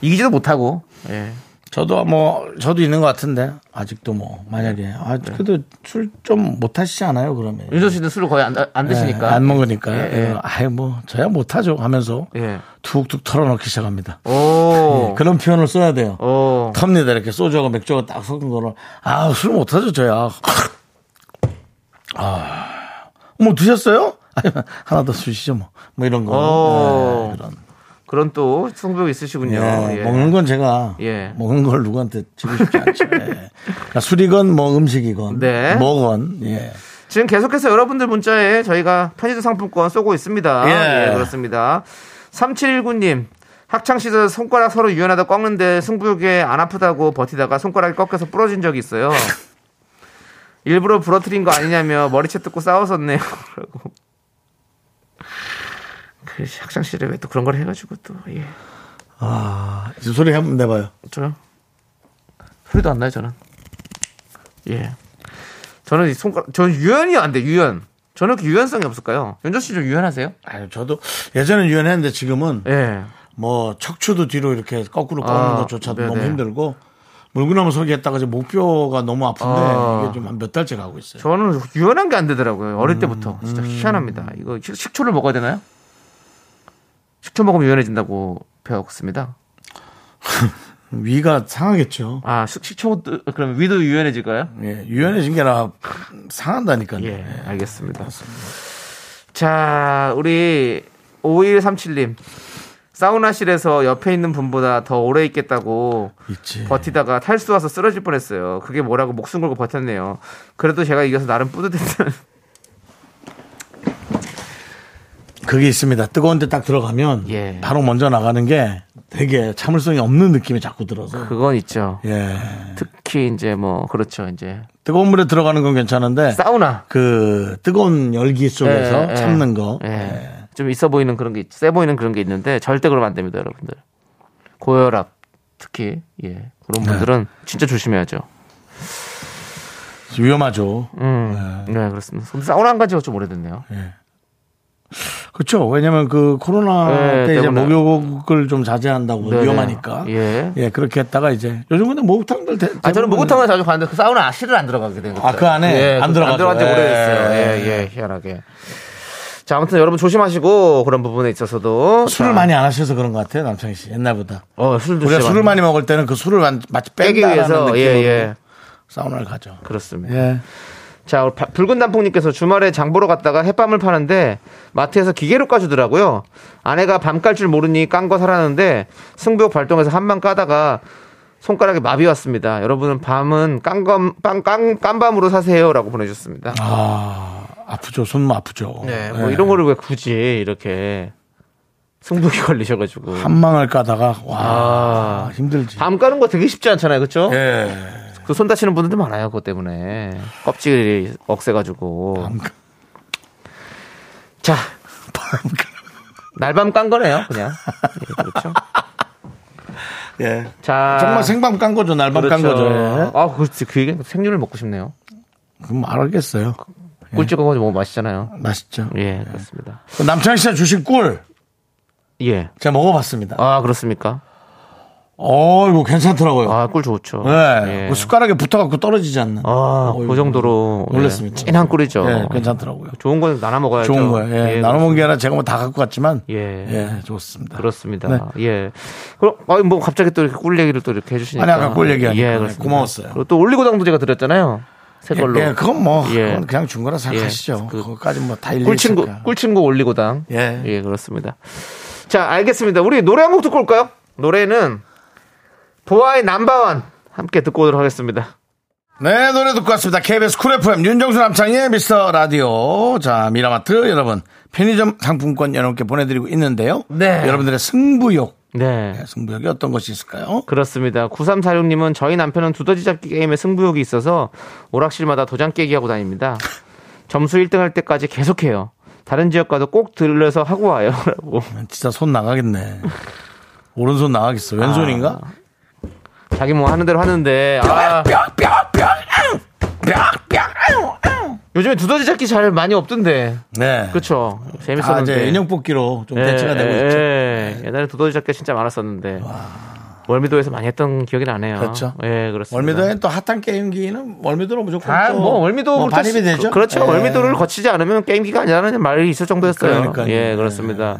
이기지도 못하고 예. 저도 뭐 저도 있는 것 같은데 아직도 뭐 만약에 아 네. 그래도 술 좀 못 하시지 않아요 그러면 윤서 씨는 술을 거의 안, 안 드시니까 예, 안 먹으니까 예, 예. 아예 뭐 저야 못 하죠 하면서 예. 툭툭 털어넣기 시작합니다. 오. 예, 그런 표현을 써야 돼요. 오. 텁니다 이렇게 소주하고 맥주가 딱 섞은 거를 아술 못 하죠 저야. 아 뭐 드셨어요? 아니, 하나 더 주시죠 뭐. 뭐 이런 거. 오. 예, 그런. 그런 또 승부욕 있으시군요. 예, 예. 먹는 건 제가 예. 먹는 걸 누구한테 지고 싶지 않죠. 예. 그러니까 술이건 뭐 음식이건 네. 뭐건 예. 지금 계속해서 여러분들 문자에 저희가 편의점 상품권 쏘고 있습니다. 예. 예, 그렇습니다. 3719님. 학창시절 손가락 서로 유연하다 꺾는데 승부욕에 안 아프다고 버티다가 손가락이 꺾여서 부러진 적이 있어요. 일부러 부러뜨린 거 아니냐며 머리채 뜯고 싸웠었네요. 라고. 그 학창 시절에 왜 또 그런 걸 해가지고 또, 예. 아, 이제 소리 한번 내봐요. 저요? 소리도 안 나요, 저는. 예. 저는 이 손가락, 저는 유연이 안 돼, 유연. 저는 그 유연성이 없을까요? 윤조 씨좀 유연하세요? 아유, 저도 예전엔 유연했는데 지금은 예. 뭐 척추도 뒤로 이렇게 거꾸로 꺾는 아, 것조차도 네네. 너무 힘들고 물구나무 서기 했다가 이제 목뼈가 너무 아픈데 아. 이게 좀 한 몇 달째 가고 있어요. 저는 유연한 게 안 되더라고요. 어릴 때부터. 진짜 희한합니다. 이거 식- 식초를 먹어야 되나요? 식초 먹으면 유연해진다고 배웠습니다. 위가 상하겠죠. 아, 식- 식초, 그럼 위도 유연해질까요? 예, 유연해진 게 아니라 상한다니까요. 예, 예. 알겠습니다. 자, 우리 5137님. 사우나실에서 옆에 있는 분보다 더 오래 있겠다고 있지. 버티다가 탈수 와서 쓰러질 뻔했어요. 그게 뭐라고 목숨 걸고 버텼네요. 그래도 제가 이겨서 나름 뿌듯했다는. 그게 있습니다. 뜨거운 데 딱 들어가면 예. 바로 먼저 나가는 게 되게 참을성이 없는 느낌이 자꾸 들어서. 그건 있죠. 예. 특히 이제 뭐 그렇죠. 이제 뜨거운 물에 들어가는 건 괜찮은데 사우나. 그 뜨거운 열기 속에서 예, 예. 참는 거. 예. 예. 좀 있어 보이는 그런 게, 있- 세 보이는 그런 게 있는데 절대 그러면 안 됩니다, 여러분들. 고혈압 특히 예 그런 분들은 진짜 조심해야죠. 위험하죠. 음, 네, 그렇습니다. 사우나 안 간지가 좀 오래됐네요. 그렇죠. 왜냐면 그 코로나 네, 때 이제 때문에. 목욕을 좀 자제한다고 네네. 위험하니까. 예. 예, 그렇게 했다가 이제 요즘 근데 목욕탕들 대, 아 저는 목욕탕을 자주 가는데 그 사우나 실을 안 들어가게 된 거예요. 아, 그 안에 안 들어가죠. 안 들어간 지 예. 오래됐어요. 예, 예, 희한하게. 자, 아무튼 여러분 조심하시고 그런 부분에 있어서도 술을 자, 많이 안 하셔서 그런 것 같아요, 남창희 씨. 옛날보다. 어, 술도 우리가 술을 많이 먹을 때는 그 술을 완- 마치 빼기 위해서 예, 예. 사우나를 가죠. 그렇습니다. 예. 자, 붉은 단풍님께서 주말에 장 보러 갔다가 햇밤을 파는데 마트에서 기계로 까주더라고요. 아내가 밤 깔 줄 모르니 깐 거 사라는데 승부욕 발동해서 한방 까다가 손가락에 마비 왔습니다. 여러분은 밤은 깐검 깐, 깐, 깐밤으로 사세요라고 보내주셨습니다. 아, 아프죠. 손 아프죠. 네, 뭐 예. 이런 거를 왜 굳이 이렇게 승부욕이 걸리셔가지고 한 망을 까다가 와 아. 힘들지. 밤 까는 거 되게 쉽지 않잖아요, 그렇죠? 예. 그 손 다치는 분들도 많아요, 그것 때문에 껍질이 억세가지고. 자, 날밤 깐 거네요, 그냥. 예, 그렇죠. 예. 자, 정말 생밤 깐 거죠. 날밤 깐 그렇죠. 거죠. 예. 아, 그렇지. 그 얘기 생률을 먹고 싶네요. 그럼 알겠어요. 꿀찍어가지고 먹으면 맛있잖아요. 맛있죠. 예, 그렇습니다. 그 남창희 씨가 주신 꿀 예. 제가 먹어봤습니다. 아, 그렇습니까? 어, 이거 괜찮더라고요. 아, 꿀 좋죠. 네. 예. 그 숟가락에 붙어갖고 떨어지지 않는. 아, 어이구, 그 정도로 예, 놀랐습니다. 진한 꿀이죠. 예, 괜찮더라고요. 좋은 건 나눠 먹어야죠. 좋은 거예요. 예, 나눠 먹은 게 아니라 제가 뭐 다 갖고 갔지만. 예. 예, 좋습니다. 그렇습니다. 네. 예. 그럼 아니, 뭐 갑자기 또 이렇게 꿀 얘기를 또 이렇게 해주시니까. 아니, 아까 꿀 얘기하니까. 예, 네, 그렇습니다. 고마웠어요. 그리고 또 올리고당도 제가 드렸잖아요. 새 걸로. 예, 그건 뭐, 예. 그건 그냥 준 거라 생각하시죠. 그- 그거까지 뭐 다 일일이 꿀친구, 꿀친구 올리고당. 예. 예, 그렇습니다. 자, 알겠습니다. 우리 노래 한 곡 듣고 올까요? 노래는 보아의 Number One 함께 듣고 오도록 하겠습니다. 네, 노래 듣고 왔습니다. KBS 쿨 FM 윤정수 남창희의 미스터 라디오. 자, 미라마트 여러분. 편의점 상품권 여러분께 보내드리고 있는데요. 네. 여러분들의 승부욕. 네. 네, 승부욕이 어떤 것이 있을까요? 그렇습니다. 9346님은 저희 남편은 두더지 잡기 게임에 승부욕이 있어서 오락실마다 도장 깨기 하고 다닙니다. 점수 1등 할 때까지 계속해요. 다른 지역 가도 꼭 들려서 하고 와요. 라고. 진짜 손 나가겠네. 오른손 나가겠어. 왼손인가? 자기 뭐 하는 대로 하는데 아, 요즘에 두더지 잡기 잘 많이 없던데. 네. 그렇죠. 아, 재밌었는데. 이제 인형 뽑기로 좀 예, 대체가 되고 예, 있죠. 예. 옛날에 두더지 잡기 진짜 많았었는데. 월미도에서 많이 했던 기억이 나네요. 그렇죠. 예, 그렇습니다. 월미도엔 또 핫한 게임기는 월미도로 무조건 아, 또뭐 월미도 뭐 반입이 되죠. 그, 렇죠 예. 월미도를 거치지 않으면 게임기가 아니라는 말이 있을 정도였어요. 그러니까요. 예, 그렇습니다.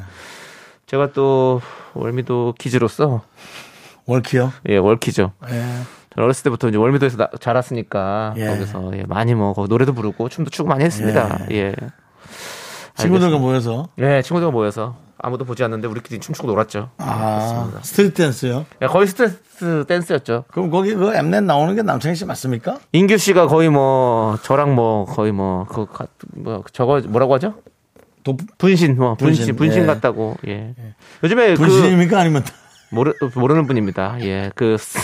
제가 또 월미도 kids로서 월키요. 예, 월키죠. 예. 어렸을 때부터 이제 월미도에서 나- 자랐으니까 예. 거기서 예, 많이 뭐 노래도 부르고 춤도 추고 많이 했습니다. 예. 친구들과 모여서 예, 친구들과 모여서 아무도 보지 않는데 우리끼리 춤추고 놀았죠. 아 street 댄스요. 예, 거의 street 댄스였죠. 그럼 거기 그 엠넷 나오는 게 남창희 씨 맞습니까? 인규 씨가 거의 뭐 저랑 뭐 거의 뭐그 뭐 저거 뭐라고 하죠? 도, 분신 뭐 분신 분신, 분신 예. 같다고 예. 요즘에 그 분신입니까 아니면 모르 모르는 분입니다. 예. 그 스-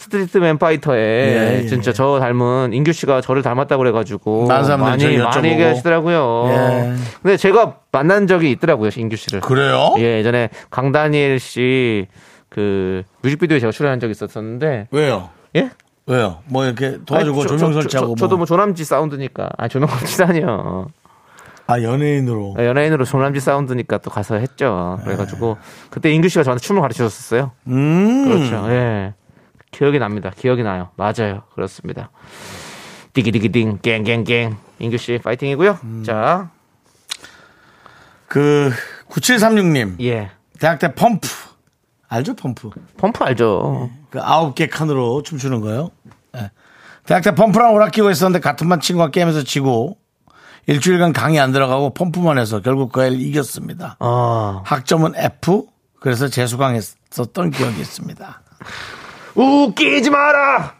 스트리트맨 파이터에 예, 예. 진짜 저 닮은 인규 씨가 저를 닮았다고 그래 가지고 많은 사람들이 많이 많이. 얘기하시더라고요. 예. 근데 제가 만난 적이 있더라고요, 인규 씨를. 그래요? 예, 예전에 강다니엘 씨 그 뮤직비디오에 제가 출연한 적이 있었었는데 왜요? 예? 왜요? 뭐 이렇게 도와주고 아니, 저- 조명 저- 설치하고 저, 도 뭐. 뭐 조남지 사운드니까. 아, 조남지 아니요. 아 연예인으로. 연예인으로 조남지 사운드니까 또 가서 했죠. 그래가지고 그때 인규 씨가 저한테 춤을 가르쳐 줬었어요. 음. 그렇죠. 예. 기억이 납니다. 기억이 나요. 맞아요. 그렇습니다. 디기디기딩 갱갱갱 인규 씨 파이팅이고요. 음. 자, 그 9736님 예. 대학 때 펌프 알죠 펌프? 펌프 알죠? 그 아홉 개 칸으로 춤추는 거요. 예. 대학 때 펌프랑 오락 끼고 있었는데 같은 반 친구가 게임에서 지고 일주일간 강의 안 들어가고 펌프만 해서 결국 그 애를 이겼습니다. 아, 학점은 F. 그래서 재수강했었던 기억이 있습니다. 웃기지 마라.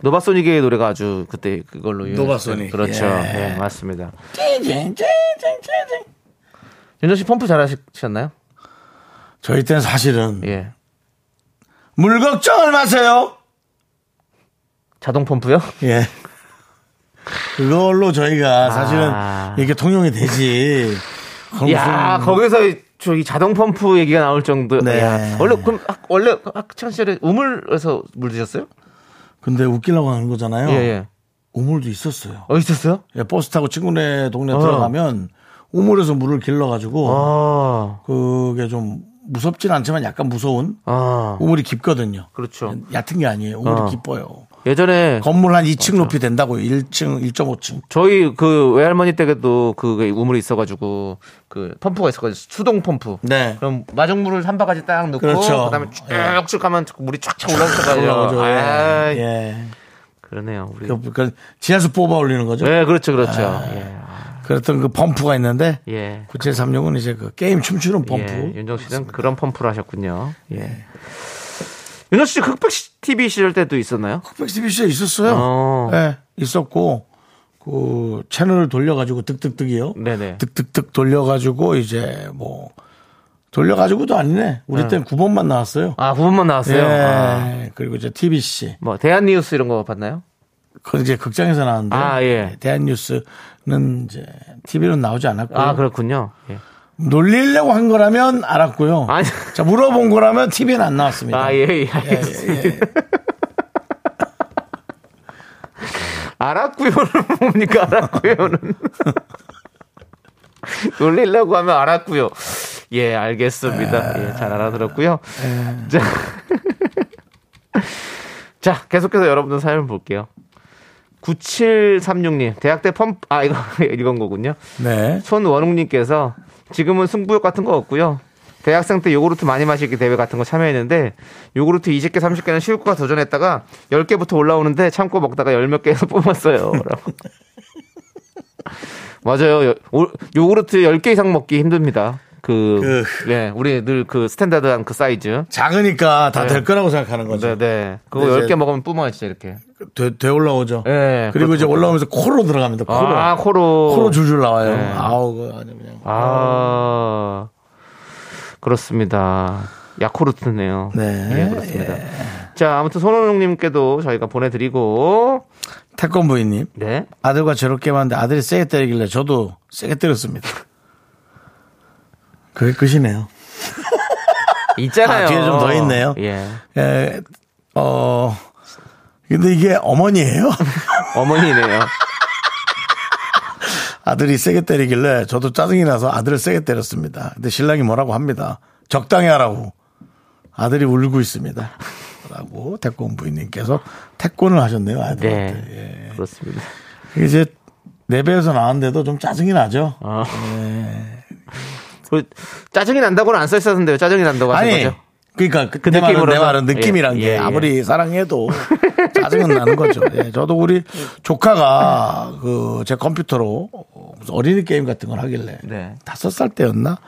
노바소닉의 노래가 아주 그때 그걸로. 노바소닉. 그렇죠. 예. 예, 맞습니다. 윤정 씨 펌프 잘하셨나요? 저희 때는 사실은 예. 물 걱정을 마세요. 자동 펌프요? 예. 그걸로 저희가 사실은 아. 이게 통용이 되지. 야, 거기서 저기 자동 펌프 얘기가 나올 정도. 네. 야, 원래 그럼 학- 원래 학창 시절에 우물에서 물 드셨어요? 근데 웃기려고 하는 거잖아요. 예, 예. 우물도 있었어요. 어 있었어요? 예, 버스 타고 친구네 동네 어. 들어가면 우물에서 물을 길러가지고 아, 그게 좀 무섭진 않지만 약간 무서운 아, 우물이 깊거든요. 그렇죠. 얕은 게 아니에요. 우물이 어. 깊어요. 예전에 건물 한 2층 높이 된다고요. 1층, 1.5층. 저희 그 외할머니 댁에도 그 우물이 있어가지고 그 펌프가 있어가지고 수동 펌프. 네. 그럼 마정물을 한 바가지 딱 넣고 그렇죠. 그다음에 쭉쭉 가면 물이 쫙쫙. 올라오죠. 예. 아, 예. 그러네요. 우리. 그, 그 지하수 뽑아 올리는 거죠. 네, 그렇죠, 그렇죠. 아. 예. 그랬던 그 펌프가 있는데 예. 9736은 이제 그 게임 춤추는 펌프. 예, 윤정 씨는 그런 펌프를 하셨군요. 예. 윤정 씨 흑백 TV 시절 때도 있었나요? 흑백 시에 있었어요. 어. 예, 있었고 그 채널을 돌려가지고 득득득이요. 네네. 득득득 돌려가지고 이제 뭐 돌려가지고도 아니네. 우리 때는 9번만 나왔어요. 아, 9분만 나왔어요. 예. 아. 그리고 이제 TBC. 뭐 대한 뉴스 이런 거 봤나요? 그 이제 극장에서 나왔는데 아, 예. 대한뉴스는 이제 TV는 나오지 않았고요. 아, 그렇군요. 예. 놀리려고 한 거라면 알았고요. 아니. 자 물어본 거라면 TV는 안 나왔습니다. 아, 예, 예, 알겠습니다. 알았고요는 뭡니까? 알았고요는. 놀리려고 하면 알았고요. 예, 알겠습니다. 예, 잘 알아들었고요. 자. 자, 계속해서 여러분들 사연 볼게요. 9736님, 대학 때 펌프, 아, 이거 읽은 거군요. 네. 손원웅님께서 지금은 승부욕 같은 거 없고요. 대학생 때 요구르트 많이 마시기 대회 같은 거 참여했는데 요구르트 20개, 30개는 실과 도전했다가 10개부터 올라오는데 참고 먹다가 열 몇 개에서 뽑았어요. 라고. 맞아요. 요- 요구르트 10개 이상 먹기 힘듭니다. 그, 네, 우리 늘 그 스탠다드한 그 사이즈. 작으니까 다 네. 될 거라고 생각하는 거죠. 네, 네. 그거 근데 10개 이제- 먹으면 뿜어요, 진짜 이렇게. 되, 되 올라오죠. 네, 그리고 이제. 올라오면서 코로 들어갑니다. 코로. 아, 코로. 코로 줄줄 나와요. 네. 아우, 그 아주 그냥. 아, 그렇습니다. 야쿠르트네요. 네. 예, 그렇습니다. 자, 아무튼 손원웅님께도 저희가 보내드리고, 태권부인님 네. 아들과 저렇게 하는데 아들이 세게 때리길래 저도 세게 때렸습니다. 그게 끝이네요. 있잖아요. 아, 뒤에 좀 더 있네요. 예. 에, 어, 근데 이게 어머니예요. 어머니네요. 아들이 세게 때리길래 저도 짜증이 나서 아들을 세게 때렸습니다. 근데 신랑이 뭐라고 합니다. 적당히 하라고. 아들이 울고 있습니다. 라고 태권 부인님께서 태권을 하셨네요. 아들한테. 네. 예. 그렇습니다. 이게 이제 내 배에서 나왔는데도 좀 짜증이 나죠. 아. 그 짜증이 난다고는 안 써 있었는데요. 짜증이 난다고 하신 아니, 거죠? 그러니까 그, 그내 말은 내? 말은 느낌이란 예, 게 예, 예. 아무리 사랑해도 짜증은 나는 거죠. 예, 저도 우리 조카가 그 제 컴퓨터로 무슨 어린이 게임 같은 걸 하길래 네. 다섯 살 때였나?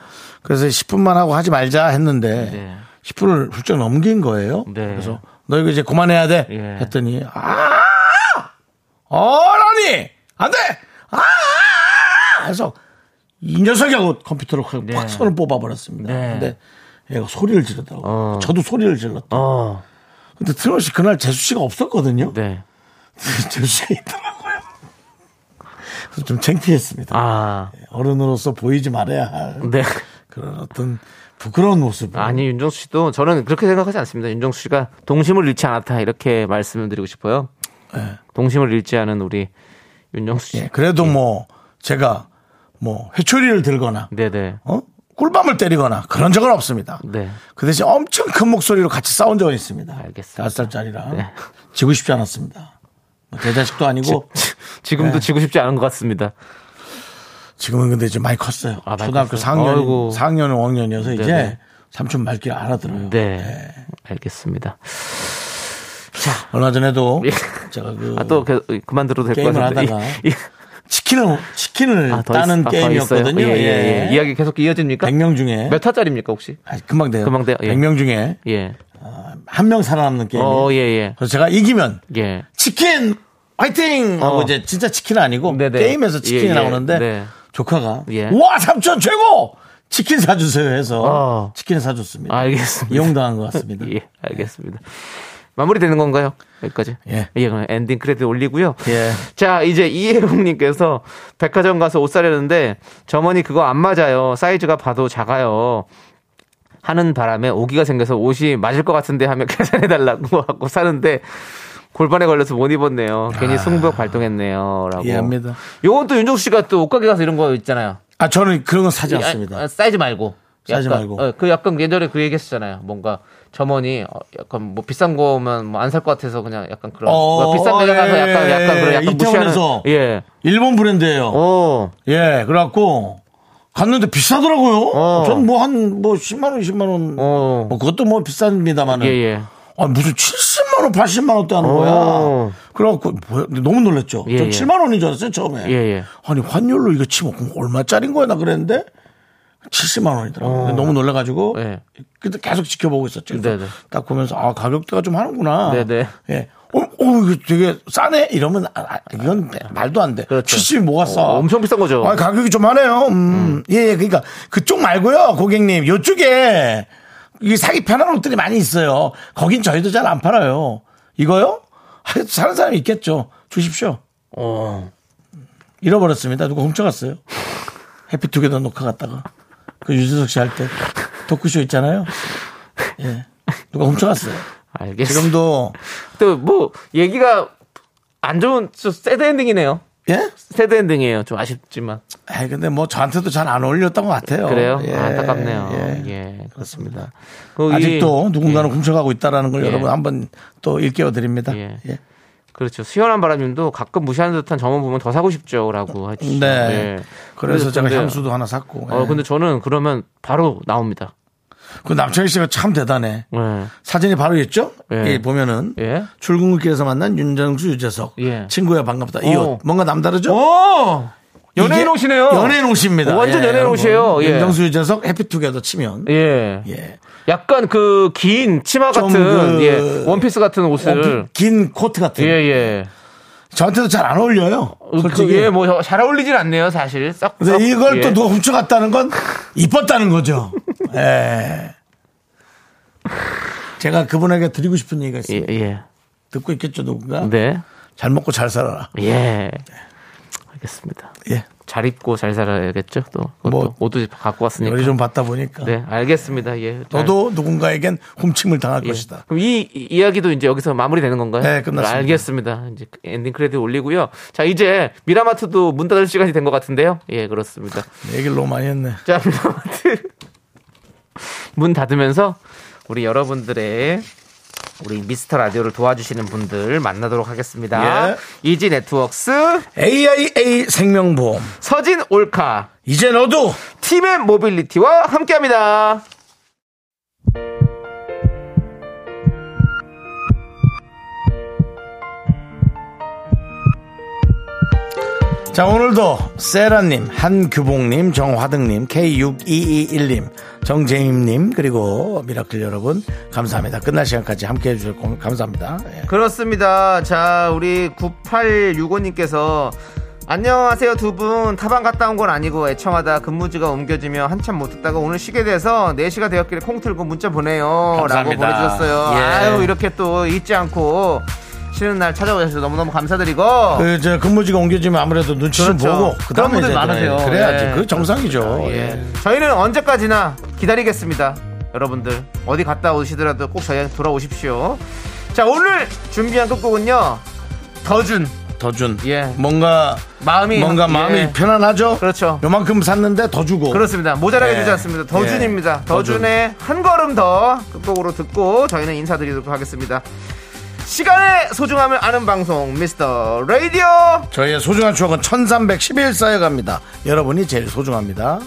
그래서 10분만 하고 하지 말자 했는데 네. 10분을 훌쩍 넘긴 거예요. 네. 그래서 너 이거 이제 그만해야 돼 예. 했더니 아 어라니 안 돼. 아! 그래서 이 녀석이 하고 컴퓨터로 확 네. 손을 뽑아버렸습니다. 네. 근데 얘가 소리를 지르더라고. 어. 요 저도 소리를 질렀다. 어, 근데 트롯 씨 그날 재수 씨가 없었거든요. 네. 재수 씨가 있더라고요. 그래서 좀 창피했습니다. 아, 어른으로서 보이지 말아야 할 네. 그런 어떤 부끄러운 모습. 아니, 윤정수 씨도 저는 그렇게 생각하지 않습니다. 윤정수 씨가 동심을 잃지 않았다. 이렇게 말씀을 드리고 싶어요. 동심을 잃지 않은 우리 윤정수 씨. 예, 그래도 뭐 제가 뭐 회초리를 들거나 네네. 어? 꿀밤을 때리거나 그런 적은 없습니다. 네. 그 대신 엄청 큰 목소리로 같이 싸운 적은 있습니다. 알겠습니다. 다섯 살짜리라 네. 지고 싶지 않았습니다. 뭐제 자식도 아니고 지 금도 네. 지고 싶지 않은 것 같습니다. 지금은 근데 이제 많이 컸어요. 아, 초등학교 컸어요? 4학년, 아이고. 4학년, 5학년이어서 이제 네네. 삼촌 말귀를 알아들어요. 네. 알겠습니다. 얼마 전에도 예. 제가 그 아, 또 그, 그만 들어도 될것 게임을 같은데. 하다가 예. 치킨을 치킨을 아, 더 따는 있- 아, 더 게임이었거든요. 있어요? 예, 예, 예. 이야기 계속 이어집니까? 100명 중에 몇 화짜리입니까, 혹시? 아, 금방 돼요. 금방 돼요? 예. 100명 중에 예. 한명 살아남는 게임. 어, 예, 예. 그래서 제가 이기면 예. 치킨 화이팅 하고 어. 이제 진짜 치킨은 아니고 네네. 게임에서 치킨이 예, 예. 나오는데 네. 조카가 예. 와 삼촌 최고 치킨 사주세요 해서 어. 치킨을 사줬습니다. 알겠습니다. 이용당한 것 같습니다. 예, 알겠습니다. 마무리되는 건가요? 여기까지. 예. 예, 그럼 엔딩 크레딧 올리고요. 예. 자, 이제 이혜웅님께서 백화점 가서 옷 사려는데 점원이 그거 안 맞아요. 사이즈가 봐도 작아요. 하는 바람에 오기가 생겨서 옷이 맞을 것 같은데 하면 계산해달라고 하고 사는데 골반에 걸려서 못 입었네요. 괜히 승부욕 발동했네요. 라고. 이해합니다. 요건 또 윤종수 씨가 또 옷가게 가서 이런 거 있잖아요. 아, 저는 그런 건 사지 않습니다. 아, 아, 사이즈 말고. 사이즈 약간, 말고. 어, 그 약간 예전에 그 얘기 했었잖아요. 뭔가 점원이 어, 약간 뭐 비싼 거면 뭐 안 살 것 같아서 그냥 약간 그런. 어, 뭐 비싼 매장 가서 약간, 예, 약간 그런 약간 이태원에서. 예. 일본 브랜드예요 어. 예, 그래갖고 갔는데 비싸더라고요. 어. 전뭐한뭐 10만 원, 20만 원. 어. 뭐 그것도 뭐 비쌉니다만은. 예, 예. 아, 무슨 70만 원, 80만 원대 하는 어. 거야. 그래갖고 뭐야, 너무 놀랐죠. 예, 전 예. 7만 원인 줄 알았어요 처음에. 예, 예. 아니 환율로 이거 치면 얼마짜린 거야 나 그랬는데 70만 원이더라고. 요 너무 놀라가지고 어. 예. 그때 계속 지켜보고 있었죠. 그래서 네네. 딱 보면서 아 가격대가 좀 하는구나. 네네. 예. 어, 어, 이거 되게 싸네? 이러면, 아, 아, 이건 말도 안 돼. 그렇죠. 70이 뭐가 싸? 어, 엄청 비싼 거죠. 아, 가격이 좀 하네요. 음. 예, 예. 그러니까 그쪽 말고요, 고객님. 요쪽에 이 사기 편한 옷들이 많이 있어요. 거긴 저희도 잘 안 팔아요. 이거요? 아, 사는 사람이 있겠죠. 주십시오. 어. 잃어버렸습니다. 누가 훔쳐갔어요. 해피투게더 녹화 갔다가. 그 유재석 씨 할 때. 토크쇼 있잖아요. 예. 누가 훔쳐갔어요. 알겠습니다. 지금도, 또 뭐 얘기가 안 좋은 좀 새드 엔딩이네요. 예? 새드 엔딩이에요. 좀 아쉽지만. 아 근데 뭐 저한테도 잘 안 어울렸던 것 같아요. 그래요? 예, 안타깝네요. 예. 예, 그렇습니다. 그 이- 아직도 누군가는 훔쳐가고 있다라는 걸 예. 여러분 한번 또 일깨워 드립니다. 예. 예. 그렇죠. 수연한 바람님도 가끔 무시하는 듯한 점원 보면 더 사고 싶죠라고 하시죠. 네. 예. 그래서 제가 근데- 향수도 하나 샀고. 어 예. 근데 저는 그러면 바로 나옵니다. 그 남창희 씨가 참 대단해. 예. 사진이 바로 있죠? 예. 예, 보면은 예. 출근길에서 만난 윤정수 유재석. 예. 친구야 반갑다. 이 어. 옷 뭔가 남다르죠? 오! 연예인 옷이네요. 연예인 옷입니다. 오, 완전 예, 연예인. 옷이에요. 예. 윤정수 유재석 해피투게더 치면 예. 예. 약간 그 긴 치마 좀 같은 그- 예. 원피스 같은 옷을 어, 긴 코트 같은. 예, 예. 저한테도 잘 안 어울려요. 솔직히. 그게 뭐잘 어울리진 않네요, 사실. 썩. 근데 썩, 이걸 예. 또 누가 훔쳐갔다는 건 이뻤다는 거죠. 예. 제가 그분에게 드리고 싶은 얘기가 예, 있습니다. 예. 듣고 있겠죠, 누군가? 네. 잘 먹고 잘 살아라. 예. 알겠습니다. 예. 잘 입고 잘 살아야겠죠, 또. 뭐, 옷도 갖고 왔으니까. 요리 좀 받다 보니까. 네, 알겠습니다. 예. 잘- 너도 누군가에겐 훔침을 당할 예. 것이다. 그럼 이, 이 이야기도 이제 여기서 마무리되는 건가요? 네, 끝났습니다. 알겠습니다. 이제 엔딩 크레딧 올리고요. 자, 이제 미라마트도 문 닫을 시간이 된 것 같은데요. 예, 그렇습니다. 얘기를 너무 많이 했네. 자, 미라마트 문 닫으면서 우리 여러분들의 우리 미스터 라디오를 도와주시는 분들 만나도록 하겠습니다. 예. 이지 네트워크스, AIA 생명보험. 서진 올카, 이제 너도 팀의 모빌리티와 함께합니다. 자, 오늘도 세라님, 한규봉님, 정화등님, K6221님, 정재임님, 그리고 미라클 여러분, 감사합니다. 끝날 시간까지 함께 해 주셔서 고- 감사합니다. 예. 그렇습니다. 자, 우리 9865님께서 안녕하세요 두 분 타방 갔다 온 건 아니고 애청하다 근무지가 옮겨지며 한참 못 듣다가 오늘 쉬게 돼서 4시가 되었길래 콩 틀고 문자 보내요 라고 감사합니다. 보내주셨어요 예. 아유 이렇게 또 잊지 않고 쉬는 날 찾아오셔서 너무너무 감사드리고 그, 저, 근무지가 옮겨지면 아무래도 눈치 좀 그렇죠. 보고, 그 다음에 그런 분들 많으세요. 그래야지. 예. 그 정상이죠. 그렇습니다. 예. 예. 저희는 언제까지나 기다리겠습니다. 여러분들 어디 갔다 오시더라도 꼭 저희한테 돌아오십시오. 자 오늘 준비한 끝곡은요. 더준 더준. 예. 뭔가, 마음이 뭔가 예. 마음이 편안하죠? 그렇죠. 요만큼 샀는데 더 주고. 그렇습니다. 모자라게 예. 주지 않습니다. 더준입니다. 예. 더준의 한 걸음 더 끝곡으로 듣고 저희는 인사드리도록 하겠습니다. 시간의 소중함을 아는 방송 미스터 라디오 저희의 소중한 추억은 1311 쌓여갑니다. 여러분이 제일 소중합니다.